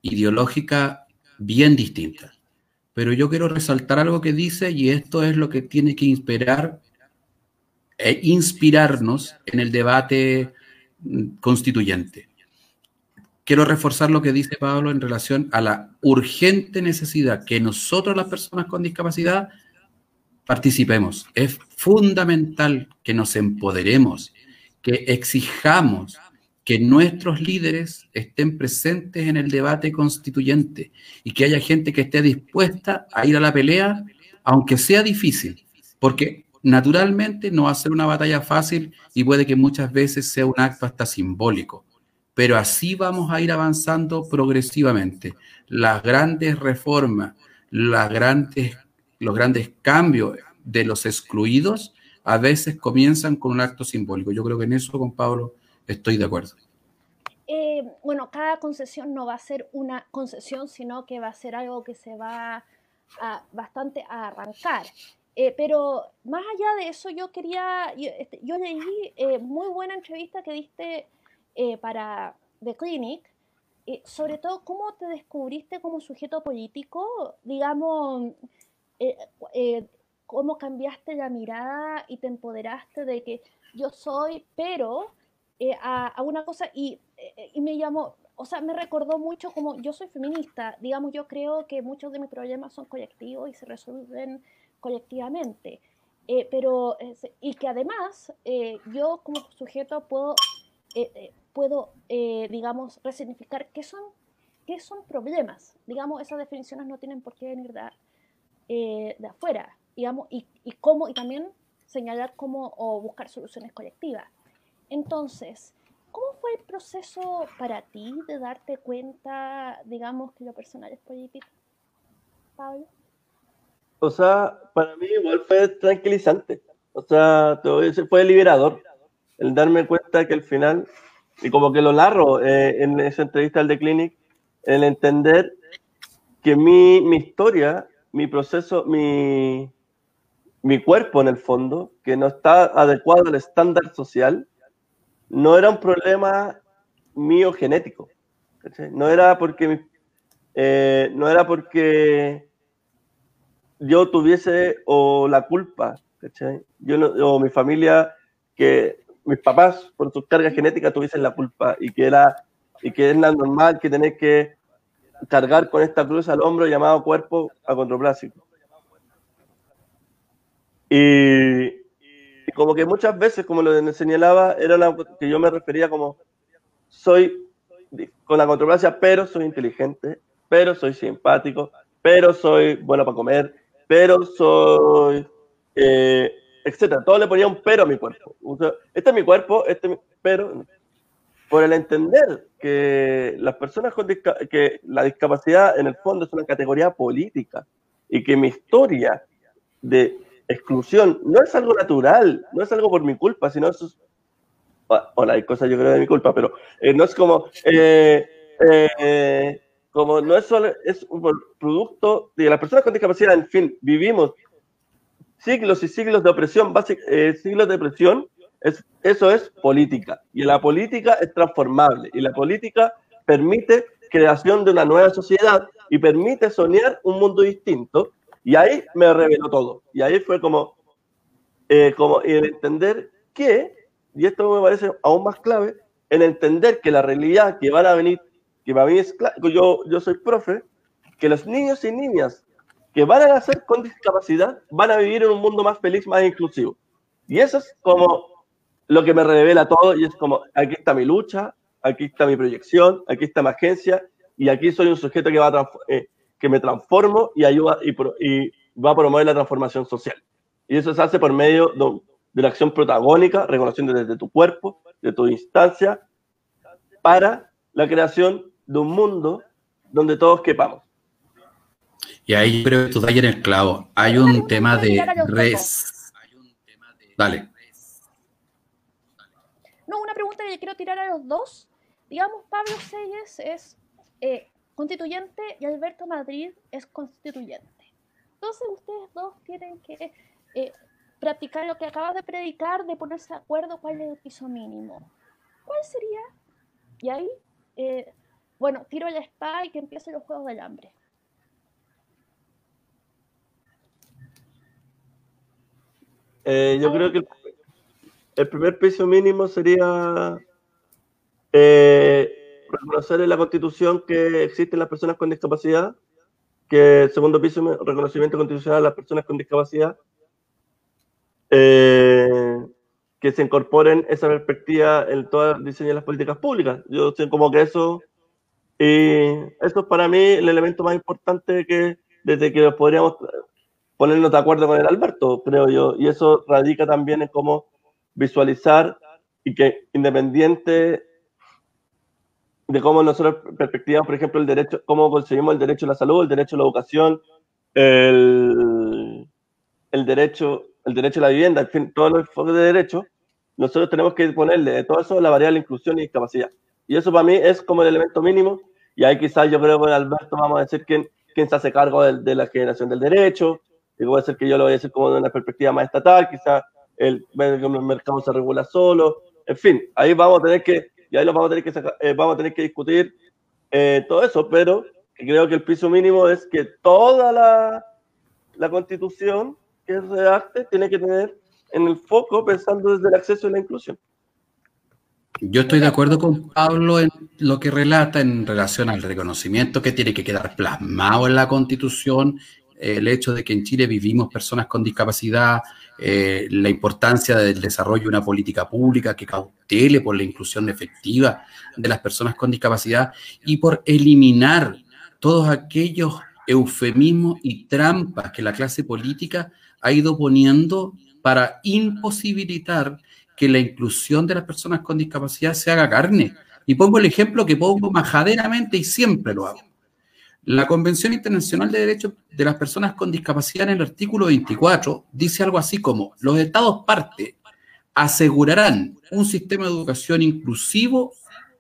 ideológica bien distinta, pero yo quiero resaltar algo que dice y esto es lo que tiene que inspirar e inspirarnos en el debate mm, constituyente. Quiero reforzar lo que dice Pablo en relación a la urgente necesidad que nosotros las personas con discapacidad participemos. Es fundamental que nos empoderemos, que exijamos que nuestros líderes estén presentes en el debate constituyente y que haya gente que esté dispuesta a ir a la pelea, aunque sea difícil, porque naturalmente no va a ser una batalla fácil y puede que muchas veces sea un acto hasta simbólico, pero así vamos a ir avanzando progresivamente. Las grandes reformas, las grandes, los grandes cambios de los excluidos a veces comienzan con un acto simbólico. Yo creo que en eso con Pablo Estoy de acuerdo. Eh, bueno, cada concesión no va a ser una concesión, sino que va a ser algo que se va bastante a arrancar. Eh, pero más allá de eso, yo quería, yo, este, leí eh, muy buena entrevista que diste para The Clinic, sobre todo cómo te descubriste como sujeto político, digamos, cómo cambiaste la mirada y te empoderaste de que yo soy, pero eh, a, una cosa y, eh, me llamó, o sea, me recordó mucho como yo soy feminista, digamos, yo creo que muchos de mis problemas son colectivos y se resuelven colectivamente, eh, pero, y que además yo como sujeto puedo, puedo digamos, resignificar qué son, qué son problemas, digamos, esas definiciones no tienen por qué venir de, de afuera, digamos, y, y cómo, y también señalar cómo o buscar soluciones colectivas. Entonces, ¿cómo fue el proceso para ti de darte cuenta, digamos, que lo personal es político? Pablo. O sea, para mí igual fue tranquilizante. O sea, fue liberador el darme cuenta que al final, y como que lo narro eh, en esa entrevista al The Clinic, el entender que mi, mi historia, mi proceso, mi, mi cuerpo en el fondo, que no está adecuado al estándar social, no era un problema mío genético. No era porque eh, no era porque yo tuviese o la culpa, Yo o mi familia, que mis papás por sus cargas genéticas tuviesen la culpa y que era y que es normal que tenés que cargar con esta cruz al hombro llamado cuerpo acondroplásico. Y, como que muchas veces, como lo señalaba, era la que yo me refería como soy con la controversia, pero soy inteligente, pero soy simpático, pero soy bueno para comer, pero soy, eh, etcétera. Todo le ponía un pero a mi cuerpo. este es mi cuerpo, este pero por el entender que las personas con que la discapacidad en el fondo es una categoría política y que mi historia de exclusión no es algo natural, no es algo por mi culpa, sino eso es... Hola, hay cosas yo creo de mi culpa, pero eh, no es como... Eh, eh, como no es solo, es un producto de las personas con discapacidad, en fin, vivimos siglos y siglos de opresión, siglos de opresión, es, eso es política. Y la política es transformable. Y la política permite creación de una nueva sociedad y permite soñar un mundo distinto y ahí me reveló todo. Y ahí fue como, eh, como el entender que, y esto me parece aún más clave, el entender que la realidad que van a venir, que para mí es yo, yo soy profe, que los niños y niñas que van a nacer con discapacidad van a vivir en un mundo más feliz, más inclusivo. Y eso es como lo que me revela todo y es como, aquí está mi lucha, aquí está mi proyección, aquí está mi agencia y aquí soy un sujeto que va a, eh, que me transformo y ayuda y, y va a promover la transformación social. Y eso se hace por medio de, de la acción protagónica, reconociendo desde tu cuerpo, de tu instancia, para la creación de un mundo donde todos quepamos. Y ahí creo que tú das en el clavo. Hay un tema de res. Dale. No, una pregunta que quiero tirar a los dos. Digamos, Pablo Selles es eh, constituyente y Alberto Madrid es constituyente. Entonces ustedes dos tienen que eh, practicar lo que acabas de predicar, de ponerse de acuerdo cuál es el piso mínimo. ¿Cuál sería? Y ahí, eh, bueno, tiro la espada y que empiecen los Juegos del Hambre. Eh, yo creo que el primer piso mínimo sería eh, reconocer en la Constitución que existen las personas con discapacidad, que el segundo piso reconocimiento constitucional a las personas con discapacidad, eh, que se incorporen esa perspectiva en todo el diseño de las políticas públicas. Yo sé como que eso, y eso es para mí el elemento más importante que desde que podríamos ponernos de acuerdo con el Alberto, creo yo, y eso radica también en cómo visualizar y que independiente de cómo nosotros perspectivamos, por ejemplo, el derecho, cómo conseguimos el derecho a la salud, el derecho a la educación, el, derecho el derecho a la vivienda, en fin, todos los fondos de derecho, nosotros tenemos que ponerle de todo eso la variable inclusión y discapacidad. Y eso para mí es como el elemento mínimo, y ahí quizás yo creo que Alberto vamos a decir quién, quién se hace cargo de, la generación del derecho, y puede ser que yo lo voy a decir como de una perspectiva más estatal, quizás el, el mercado se regula solo, en fin, ahí vamos a tener que, y ahí lo vamos a tener que, eh, vamos a tener que discutir eh, todo eso, pero creo que el piso mínimo es que toda la, la constitución que redacte tiene que tener en el foco pensando desde el acceso y la inclusión. Yo estoy de acuerdo con Pablo en lo que relata en relación al reconocimiento que tiene que quedar plasmado en la Constitución, el hecho de que en Chile vivimos personas con discapacidad, eh, la importancia del desarrollo de una política pública que cautele por la inclusión efectiva de las personas con discapacidad y por eliminar todos aquellos eufemismos y trampas que la clase política ha ido poniendo para imposibilitar que la inclusión de las personas con discapacidad se haga carne. Y pongo el ejemplo que pongo majaderamente y siempre lo hago. La Convención Internacional de Derechos de las Personas con Discapacidad en el artículo 24 dice algo así como, los estados parte asegurarán un sistema de educación inclusivo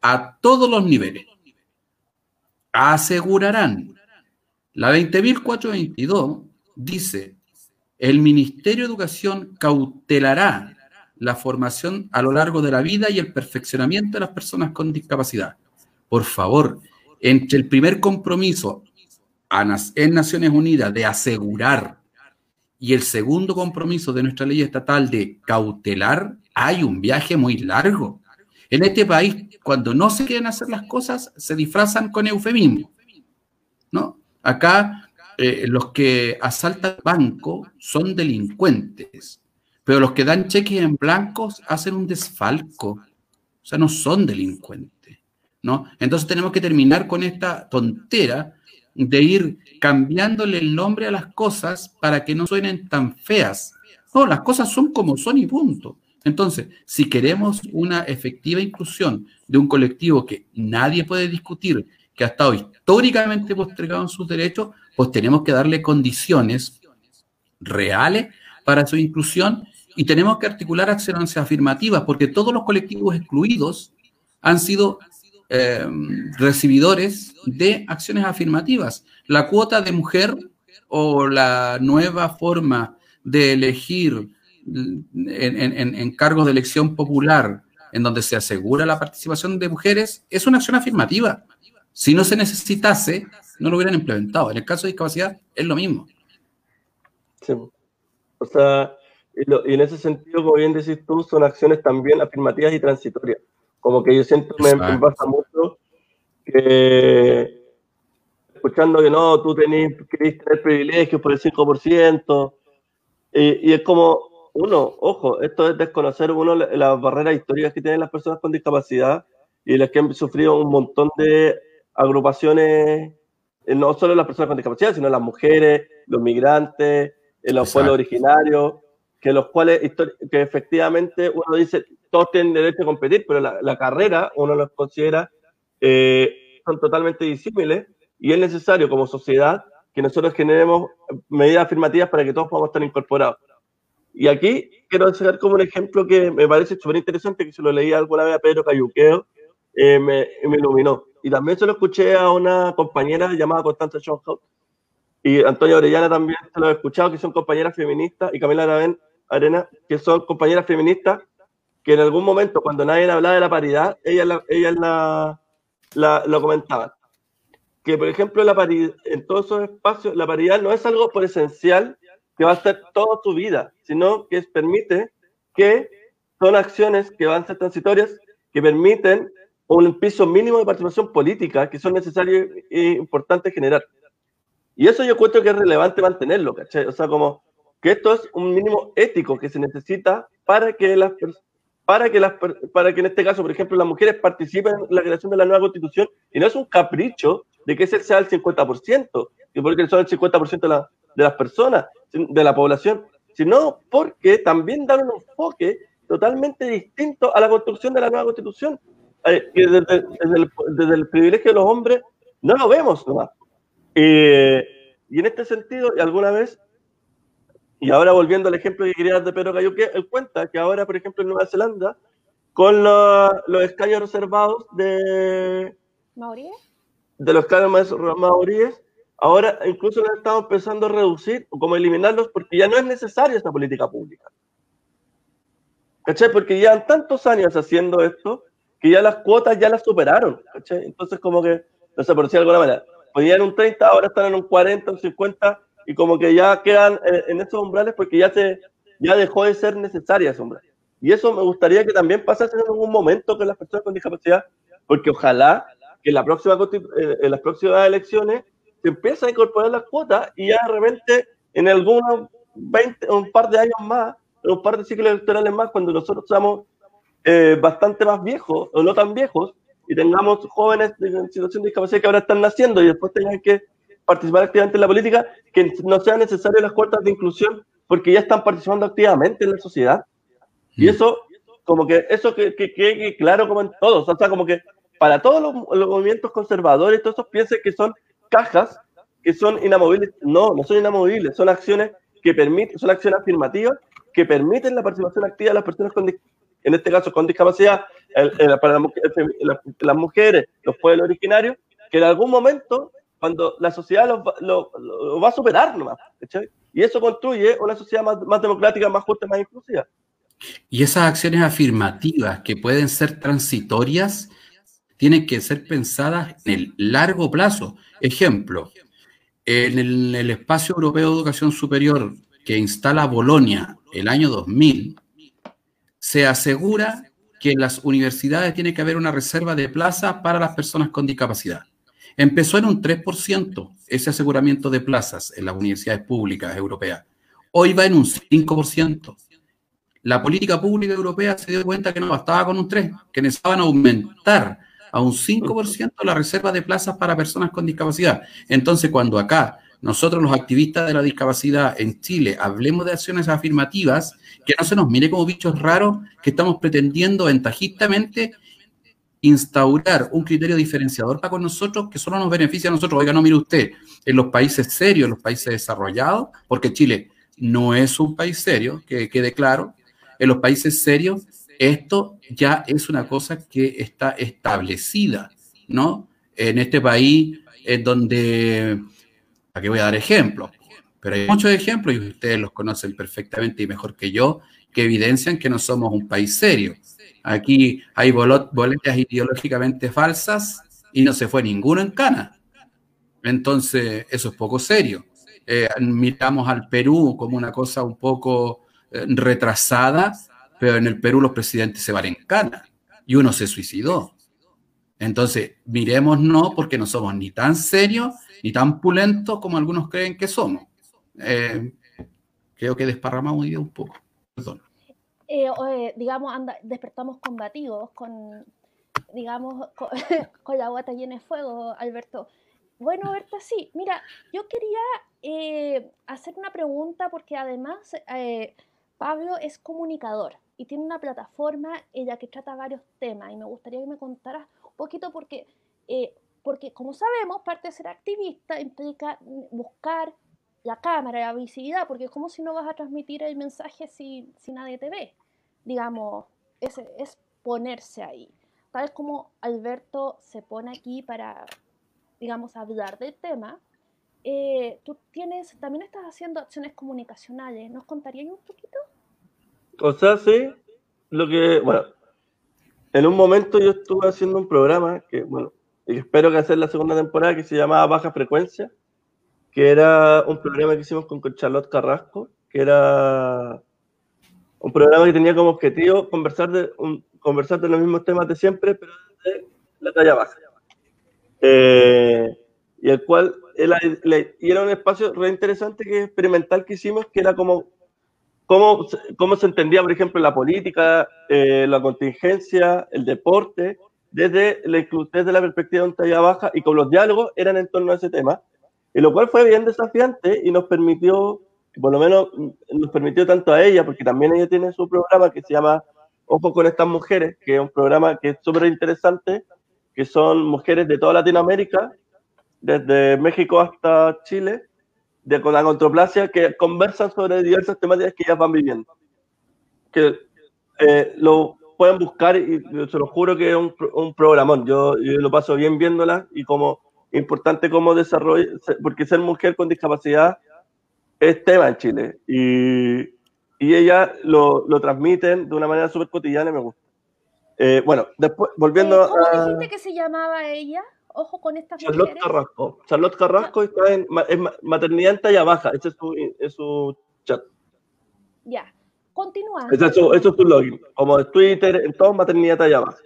a todos los niveles. Asegurarán. La 20.422 dice, el Ministerio de Educación cautelará la formación a lo largo de la vida y el perfeccionamiento de las personas con discapacidad. Por favor, entre el primer compromiso en Naciones Unidas de asegurar y el segundo compromiso de nuestra ley estatal de cautelar, hay un viaje muy largo. En este país, cuando no se quieren hacer las cosas, se disfrazan con eufemismo. ¿no? Acá eh, los que asaltan banco son delincuentes, pero los que dan cheques en blancos hacen un desfalco, o sea, no son delincuentes, ¿no? Entonces tenemos que terminar con esta tontera de ir cambiándole el nombre a las cosas para que no suenen tan feas. No, las cosas son como son y punto. Entonces, si queremos una efectiva inclusión de un colectivo que nadie puede discutir, que ha estado históricamente postergado en sus derechos, pues tenemos que darle condiciones reales para su inclusión y tenemos que articular acciones afirmativas, porque todos los colectivos excluidos han sido eh, recibidores de acciones afirmativas. La cuota de mujer o la nueva forma de elegir en, cargos de elección popular, en donde se asegura la participación de mujeres, es una acción afirmativa. Si no se necesitase, no lo hubieran implementado. En el caso de discapacidad es lo mismo. Sí. O sea, y, en ese sentido, como bien decís tú, son acciones también afirmativas y transitorias. Como que yo siento, me, me, pasa mucho que escuchando que no, tú tenés, querés tener privilegios por el 5%, y, y es como, uno, ojo, esto es desconocer uno las barreras históricas que tienen las personas con discapacidad y las que han sufrido un montón de agrupaciones eh, no solo las personas con discapacidad, sino las mujeres, los migrantes, eh, los pueblos originarios, que los cuales que efectivamente uno dice, todos tienen derecho a competir, pero la, carrera uno los considera eh, son totalmente disímiles y es necesario como sociedad que nosotros generemos medidas afirmativas para que todos podamos estar incorporados. Y aquí quiero sacar como un ejemplo que me parece súper interesante, que se lo leí alguna vez a Pedro Cayuqueo, me, me iluminó. Y también se lo escuché a una compañera llamada Constanza Schoenhout y Antonio Orellana también se lo he escuchado, que son compañeras feministas, y Camila Arena, que son compañeras feministas, que en algún momento, cuando nadie hablaba de la paridad, ellas la, ellas la, la, lo comentaban. Que, por ejemplo, la paridad, en todos esos espacios, la paridad no es algo por esencial que va a ser toda tu vida, sino que permite que son acciones que van a ser transitorias, que permiten un piso mínimo de participación política que son necesarios e importantes generar. Y eso yo encuentro que es relevante mantenerlo, ¿cachai? O sea, como que esto es un mínimo ético que se necesita para que las para que, las, para que en este caso, por ejemplo, las mujeres participen en la creación de la nueva constitución y no es un capricho de que ese sea el 50%, y porque son el 50% de, la, de las personas, de la población, sino porque también dan un enfoque totalmente distinto a la construcción de la nueva constitución, eh, que desde, el, privilegio de los hombres no lo vemos nomás. Eh, y en este sentido, alguna vez y ahora volviendo al ejemplo que quería dar de Pedro Cayuque, él cuenta que ahora, por ejemplo, en Nueva Zelanda, con los escaños reservados de... ¿Maoríes? De los escaños maoríes, ahora incluso lo estamos empezando a reducir o como eliminarlos porque ya no es necesaria esta política pública. ¿Cachai? Porque llevan tantos años haciendo esto que ya las cuotas ya las superaron. ¿cachai? Entonces, como que, no sé, por decir de alguna manera, podían un 30, ahora están en un 40, un 50, y como que ya quedan eh, en esos umbrales porque ya se ya dejó de ser necesaria ese umbral. Y eso me gustaría que también pasase en algún momento con las personas con discapacidad, porque ojalá que en, la próxima, eh, en las próximas elecciones se empiece a incorporar las cuotas y ya de repente en algunos 20, un par de años más, un par de ciclos electorales más, cuando nosotros seamos eh, bastante más viejos o no tan viejos y tengamos jóvenes en situación de discapacidad que ahora están naciendo y después tengan que participar activamente en la política, que no sean necesarias las cuotas de inclusión, porque ya están participando activamente en la sociedad. Y mm. eso, como que eso que quede claro como en todos, o sea, como que para todos los, movimientos conservadores, todos esos piensen que son cajas, que son inamovibles. No, no son inamovibles, son acciones que permiten, son acciones afirmativas que permiten la participación activa de las personas con, en este caso con discapacidad, para las mujeres, los pueblos originarios, que en algún momento cuando la sociedad lo, va a superar nomás. Y eso construye una sociedad más, democrática, más justa, más inclusiva. Y esas acciones afirmativas que pueden ser transitorias tienen que ser pensadas en el largo plazo. Ejemplo, en el, el espacio europeo de educación superior que instala Bolonia el año 2000, se asegura que en las universidades tiene que haber una reserva de plazas para las personas con discapacidad. Empezó en un 3% ese aseguramiento de plazas en las universidades públicas europeas. Hoy va en un 5%. La política pública europea se dio cuenta que no bastaba con un 3%, que necesitaban aumentar a un 5% la reserva de plazas para personas con discapacidad. Entonces, cuando acá nosotros los activistas de la discapacidad en Chile hablemos de acciones afirmativas, que no se nos mire como bichos raros que estamos pretendiendo ventajistamente instaurar un criterio diferenciador para con nosotros que solo nos beneficia a nosotros. Oiga, no mire usted, en los países serios, en los países desarrollados, porque Chile no es un país serio, que quede claro, en los países serios esto ya es una cosa que está establecida, ¿no? En este país es donde, aquí voy a dar ejemplos, pero hay muchos ejemplos y ustedes los conocen perfectamente y mejor que yo, que evidencian que no somos un país serio. Aquí hay boletas ideológicamente falsas y no se fue ninguno en cana. Entonces, eso es poco serio. Eh, miramos al Perú como una cosa un poco eh, retrasada, pero en el Perú los presidentes se van en cana y uno se suicidó. Entonces, miremos no porque no somos ni tan serios ni tan pulentos como algunos creen que somos. Eh, creo que desparramamos un poco. Perdón. Eh, digamos, anda, despertamos combativos, con, digamos, (laughs) con, la guata llena de fuego, Alberto. Bueno, Berta, sí, mira, yo quería eh, hacer una pregunta porque además eh, Pablo es comunicador y tiene una plataforma ella que trata varios temas y me gustaría que me contaras un poquito porque, porque como sabemos, parte de ser activista implica buscar la cámara, la visibilidad, porque es como si no vas a transmitir el mensaje si, si nadie te ve. Digamos, es, es ponerse ahí. Tal como Alberto se pone aquí para, digamos, hablar del tema, eh, tú tienes, también estás haciendo acciones comunicacionales. ¿Nos contarías un poquito? O sea, sí, lo que, bueno, en un momento yo estuve haciendo un programa que, bueno, espero que hacer la segunda temporada que se llamaba Baja Frecuencia, que era un programa que hicimos con Charlotte Carrasco, que era Un programa que tenía como objetivo conversar de, un, conversar de los mismos temas de siempre, pero de la talla baja. Eh, y el cual era, y un espacio re interesante que experimental que hicimos, que era como cómo, cómo se entendía, por ejemplo, la política, eh, la contingencia, el deporte, desde la, desde la perspectiva de un talla baja y con los diálogos eran en torno a ese tema, y lo cual fue bien desafiante y nos permitió, por lo menos nos permitió tanto a ella, porque también ella tiene su programa que se llama Ojo con estas mujeres, que es un programa que es súper interesante, que son mujeres de toda Latinoamérica, desde México hasta Chile, de con la controplasia, que conversan sobre diversas temáticas que ellas van viviendo. Que eh, lo pueden buscar y se lo juro que es un, un programón. Yo, yo, lo paso bien viéndola y como importante como desarrollo, porque ser mujer con discapacidad es tema en Chile. Y, y ellas lo, lo, transmiten de una manera súper cotidiana y me gusta. Eh, bueno, después, volviendo eh, ¿Cómo a... dijiste que se llamaba ella? Ojo con estas Charlotte mujeres. Carrasco. Charlotte Carrasco está en es maternidad en talla baja. Ese es su, es su chat. Ya. Continúa. Ese es su, eso es su login. Como de Twitter, en todo maternidad talla baja.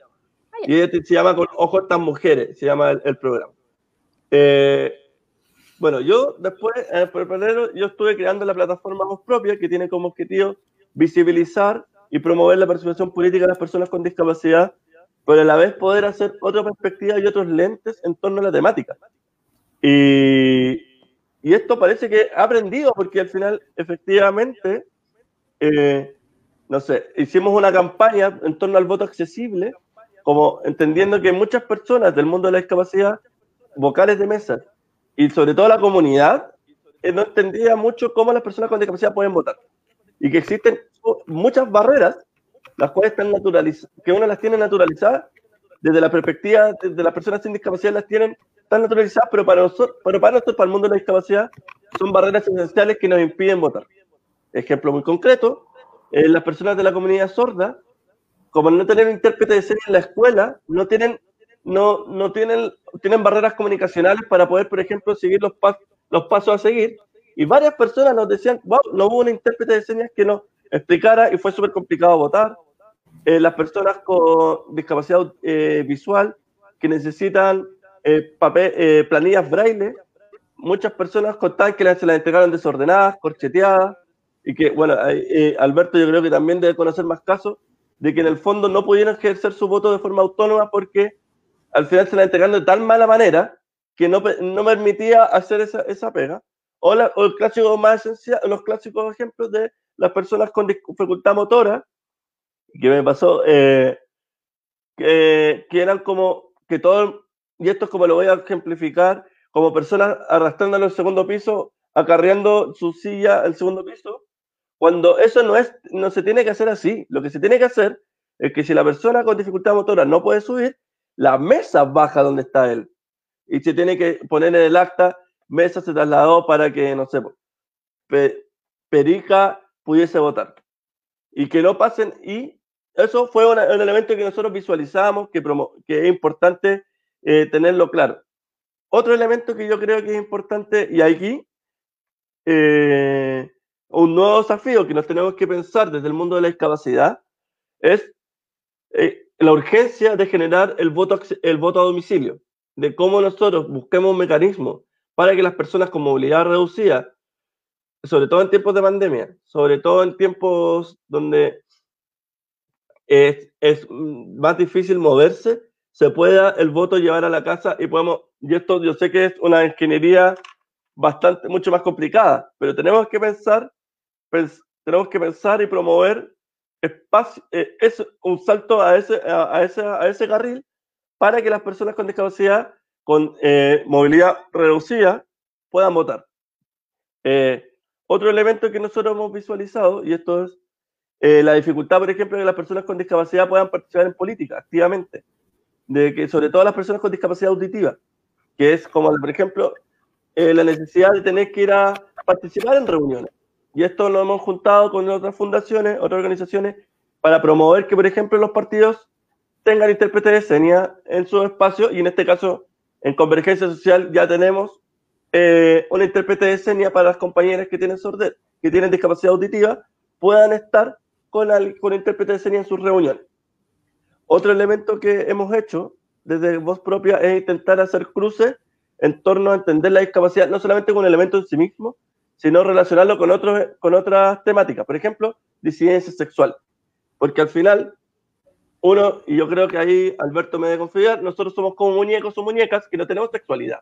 Ah, y ella se llama con Ojo estas mujeres, se llama el, el programa. Eh, bueno, yo después, en el paralelo, yo estuve creando la plataforma Voz Propia, que tiene como objetivo visibilizar y promover la participación política de las personas con discapacidad, pero a la vez poder hacer otra perspectiva y otros lentes en torno a la temática. Y, y esto parece que ha aprendido, porque al final, efectivamente, eh, no sé, hicimos una campaña en torno al voto accesible, como entendiendo que muchas personas del mundo de la discapacidad, vocales de mesa, y sobre todo la comunidad eh, no entendía mucho cómo las personas con discapacidad pueden votar. Y que existen muchas barreras, las cuales están naturalizadas, que uno las tiene naturalizadas, desde la perspectiva de las personas sin discapacidad las tienen tan naturalizadas, pero para nosotros, pero para nosotros, para el mundo de la discapacidad, son barreras esenciales que nos impiden votar. Ejemplo muy concreto, eh, las personas de la comunidad sorda, como no tienen intérprete de serie en la escuela, no tienen no, no tienen, tienen barreras comunicacionales para poder, por ejemplo, seguir los, pas los pasos a seguir. Y varias personas nos decían, wow, no hubo un intérprete de señas que nos explicara y fue súper complicado votar. Eh, las personas con discapacidad eh, visual que necesitan eh, papel, planillas braille, muchas personas contaban que se las entregaron desordenadas, corcheteadas, y que, bueno, Alberto yo creo que también debe conocer más casos de que en el fondo no pudieron ejercer su voto de forma autónoma porque al final se la entregando de tal mala manera que no, no permitía hacer esa, esa pega. O, la, o, el clásico más esencial, los clásicos ejemplos de las personas con dificultad motora, que me pasó, eh, que, que, eran como que todo, y esto es como lo voy a ejemplificar, como personas arrastrándolo al segundo piso, acarreando su silla al segundo piso, cuando eso no, es, no se tiene que hacer así. Lo que se tiene que hacer es que si la persona con dificultad motora no puede subir, la mesa baja donde está él. Y se tiene que poner en el acta, mesa se trasladó para que, no sé, Perica pudiese votar. Y que no pasen, y eso fue un elemento que nosotros visualizamos, que, que es importante eh, tenerlo claro. Otro elemento que yo creo que es importante, y aquí, eh, un nuevo desafío que nos tenemos que pensar desde el mundo de la discapacidad, es eh, la urgencia de generar el voto, el voto a domicilio, de cómo nosotros busquemos un mecanismo para que las personas con movilidad reducida, sobre todo en tiempos de pandemia, sobre todo en tiempos donde es, más difícil moverse, se pueda el voto llevar a la casa y podemos, y esto yo sé que es una ingeniería bastante, mucho más complicada, pero tenemos que pensar, pens, tenemos que pensar y promover espacio, eh, es un salto a ese, a, ese, a ese carril para que las personas con discapacidad, con eh, movilidad reducida, puedan votar. Eh, otro elemento que nosotros hemos visualizado, y esto es la dificultad, por ejemplo, de que las personas con discapacidad puedan participar en política activamente, de que sobre todo las personas con discapacidad auditiva, que es como, por ejemplo, la necesidad de tener que ir a participar en reuniones. Y esto lo hemos juntado con otras fundaciones, otras organizaciones, para promover que, por ejemplo, los partidos tengan intérpretes de señas en su espacio, y en este caso, en Convergencia Social ya tenemos eh, un intérprete de señas para las compañeras que tienen sordera, que tienen discapacidad auditiva, puedan estar con, el, con intérprete de señas en sus reuniones. Otro elemento que hemos hecho desde voz propia es intentar hacer cruces en torno a entender la discapacidad, no solamente con un elemento en sí mismo, sino relacionarlo con, otros, con otras temáticas. Por ejemplo, disidencia sexual. Porque al final, uno, y yo creo que ahí Alberto me debe confiar, nosotros somos como muñecos o muñecas que no tenemos sexualidad.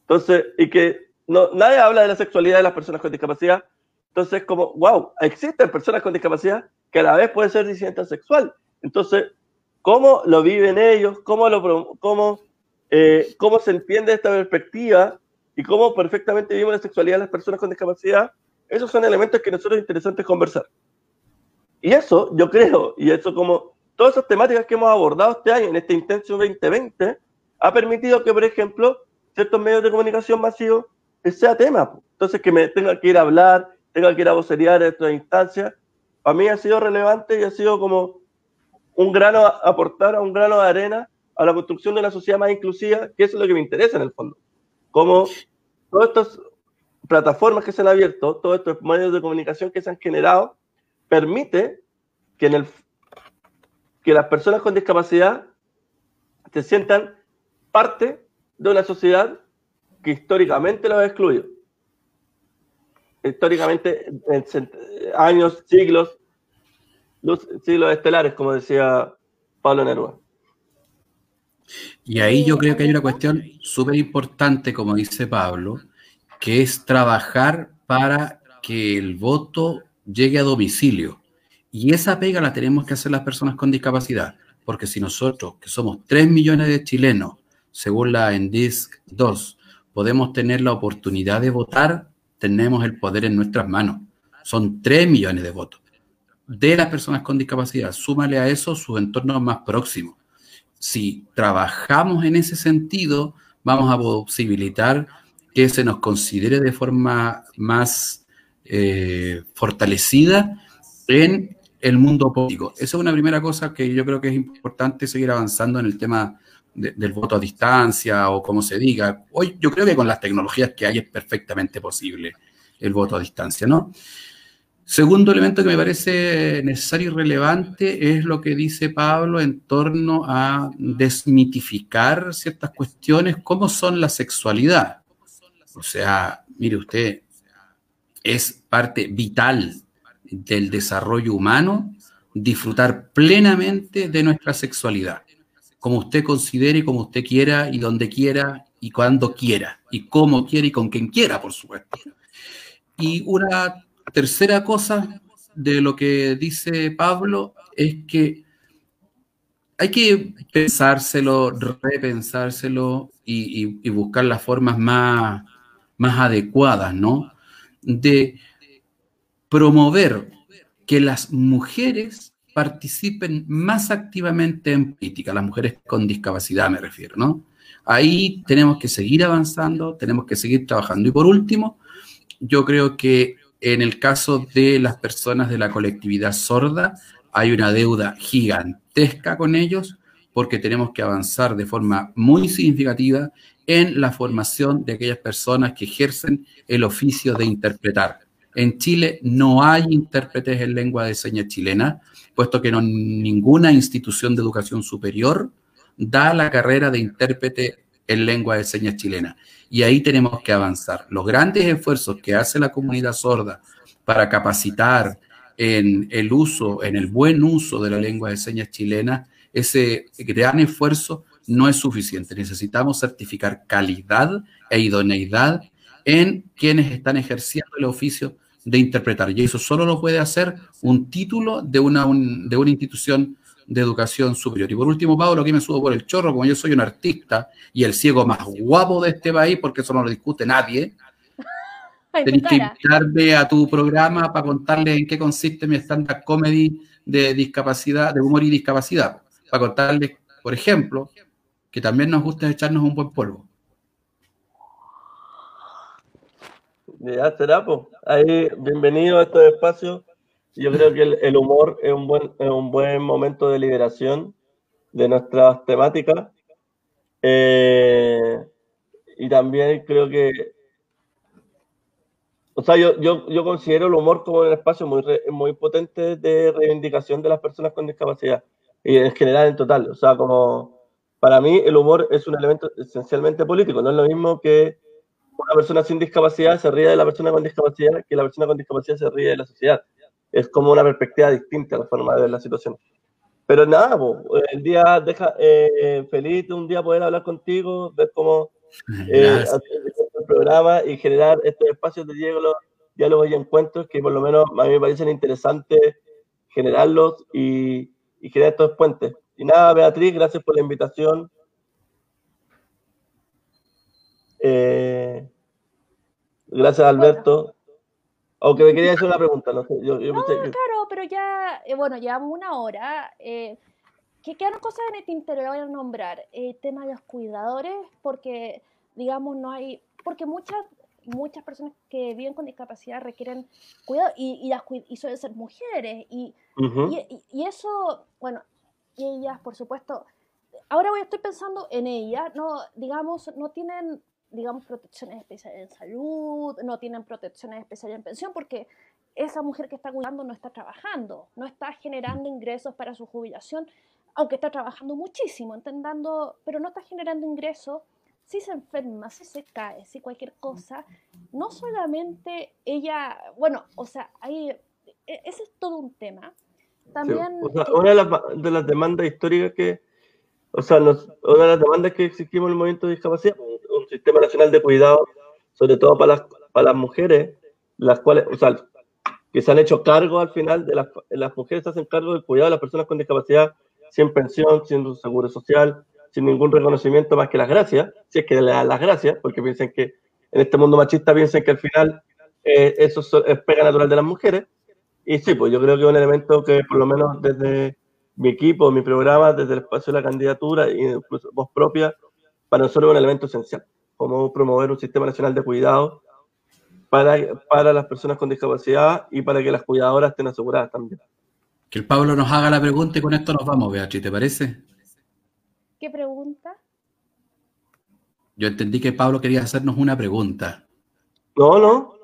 Entonces, y que no, nadie habla de la sexualidad de las personas con discapacidad. Entonces, como, wow, existen personas con discapacidad que a la vez pueden ser disidentes sexual. Entonces, ¿cómo lo viven ellos? ¿Cómo, lo, cómo, eh, cómo se entiende esta perspectiva? ¿Y cómo perfectamente vivimos la sexualidad de las personas con discapacidad? Esos son elementos que nosotros es interesante conversar. Y eso, yo creo, y eso como todas esas temáticas que hemos abordado este año en este Intenso 2020, ha permitido que, por ejemplo, ciertos medios de comunicación masivos sea tema. Entonces, que me tenga que ir a hablar, tenga que ir a vocerear en esta instancia, para mí ha sido relevante y ha sido como un grano, a aportar a un grano de arena a la construcción de una sociedad más inclusiva, que eso es lo que me interesa en el fondo. Como todas estas plataformas que se han abierto, todos estos medios de comunicación que se han generado, permite que, en el, que las personas con discapacidad se sientan parte de una sociedad que históricamente lo ha excluido. Históricamente, en años, siglos, siglos estelares, como decía Pablo Neruda. Y ahí yo creo que hay una cuestión súper importante, como dice Pablo, que es trabajar para que el voto llegue a domicilio. Y esa pega la tenemos que hacer las personas con discapacidad, porque si nosotros, que somos 3 millones de chilenos, según la ENDISC 2, podemos tener la oportunidad de votar, tenemos el poder en nuestras manos. Son 3 millones de votos. De las personas con discapacidad, súmale a eso sus entornos más próximos. Si trabajamos en ese sentido, vamos a posibilitar que se nos considere de forma más eh, fortalecida en el mundo político. Esa es una primera cosa que yo creo que es importante seguir avanzando en el tema del voto a distancia o como se diga. Hoy yo creo que con las tecnologías que hay es perfectamente posible el voto a distancia, ¿no? Segundo elemento que me parece necesario y relevante es lo que dice Pablo en torno a desmitificar ciertas cuestiones, como son la sexualidad. O sea, mire usted, es parte vital del desarrollo humano disfrutar plenamente de nuestra sexualidad como usted considere, como usted quiera y donde quiera y cuando quiera y como quiera y con quien quiera, por supuesto. Y una tercera cosa de lo que dice Pablo es que hay que pensárselo, repensárselo y, buscar las formas más, más adecuadas, ¿no? De promover que las mujeres participen más activamente en política, las mujeres con discapacidad me refiero, ¿no? Ahí tenemos que seguir avanzando, tenemos que seguir trabajando. Y por último, yo creo que en el caso de las personas de la colectividad sorda, hay una deuda gigantesca con ellos porque tenemos que avanzar de forma muy significativa en la formación de aquellas personas que ejercen el oficio de interpretar. En Chile no hay intérpretes en lengua de señas chilena, puesto que no, ninguna institución de educación superior da la carrera de intérprete en lengua de señas chilena. Y ahí tenemos que avanzar. Los grandes esfuerzos que hace la comunidad sorda para capacitar en el uso, en el buen uso de la lengua de señas chilena, ese gran esfuerzo no es suficiente. Necesitamos certificar calidad e idoneidad en quienes están ejerciendo el oficio de interpretar. Y eso solo lo puede hacer un título de una, de una institución de educación superior. Y por último, Pablo, aquí me subo por el chorro, como yo soy un artista y el ciego más guapo de este país, porque eso no lo discute nadie. Tenés que invitarme a tu programa para contarles en qué consiste mi stand-up comedy de discapacidad, de humor y discapacidad. Para contarles, por ejemplo, que también nos gusta echarnos un buen polvo. Ya será, pues. Ahí, bienvenido a estos espacios. Yo creo que el, humor es un, buen, un buen momento de liberación de nuestras temáticas. Eh, y también creo que O sea, yo, yo, yo considero el humor como un espacio muy, muy potente de reivindicación de las personas con discapacidad y en general en total. O sea, como para mí el humor es un elemento esencialmente político. No es lo mismo que una persona sin discapacidad se ríe de la persona con discapacidad que la persona con discapacidad se ríe de la sociedad. Es como una perspectiva distinta a la forma de ver la situación. Pero nada, el día deja eh, feliz un día poder hablar contigo, ver cómo (laughs) eh, el programa y generar estos espacios de diálogo, diálogos y encuentros que por lo menos a mí me parecen interesantes generarlos y, y generar estos puentes. Y nada, Beatriz, gracias por la invitación. Eh, gracias, Alberto. Aunque me quería hacer una pregunta, no sé. Yo, no, claro, pero ya, eh, bueno, llevamos una hora. Eh, ¿Qué quedan cosas en el tintero? Voy a nombrar el eh, tema de los cuidadores, porque, digamos, no hay. Porque muchas muchas personas que viven con discapacidad requieren cuidado y, y, las, y suelen ser mujeres. Y, y, y, eso, bueno, y ellas, por supuesto, ahora voy, estoy pensando en ellas, no, digamos, no tienen digamos, protecciones especiales en salud, no tienen protecciones especiales en pensión, porque esa mujer que está cuidando no está trabajando, no está generando ingresos para su jubilación, aunque está trabajando muchísimo, entendiendo, pero no está generando ingresos, si se enferma, si se cae, si cualquier cosa, no solamente ella, bueno, o sea, ahí, e, ese es todo un tema. También... una de las, de las, demandas históricas que, o sea, una de las demandas que exigimos en el movimiento de discapacidad, sistema nacional de cuidado, sobre todo para las, para las mujeres, las cuales, o sea, que se han hecho cargo al final de las, las mujeres hacen cargo del cuidado de las personas con discapacidad sin pensión, sin seguro social, sin ningún reconocimiento más que las gracias, si es que le dan las gracias, porque piensan que en este mundo machista piensan que al final eh, eso es pega natural de las mujeres. Y sí, pues yo creo que es un elemento que por lo menos desde mi equipo, mi programa, desde el espacio de la candidatura y incluso voz propia, para nosotros es un elemento esencial, como promover un sistema nacional de cuidado para, para las personas con discapacidad y para que las cuidadoras estén aseguradas también. Que el Pablo nos haga la pregunta y con esto nos vamos, Beatriz, ¿te parece? ¿Qué pregunta? Yo entendí que Pablo quería hacernos una pregunta. No, no.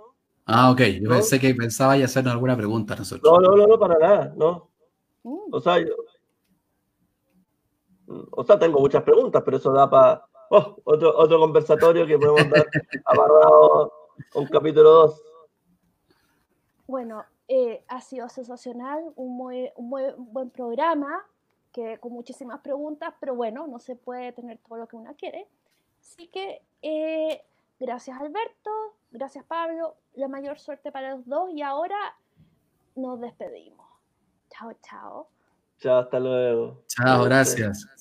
Ah, ok. Yo pensé que pensaba y hacernos alguna pregunta a nosotros. No, no, no, no, para nada, no. Mm. O sea, yo, o sea, tengo muchas preguntas, pero eso da para oh, otro, otro conversatorio que podemos dar amarrado un capítulo 2. Bueno, eh, ha sido sensacional, un muy, un muy buen programa, que con muchísimas preguntas, pero bueno, no se puede tener todo lo que uno quiere. Así que eh, gracias Alberto, gracias Pablo, la mayor suerte para los dos y ahora nos despedimos. Chao, chao. Chao, hasta luego. Chao, gracias.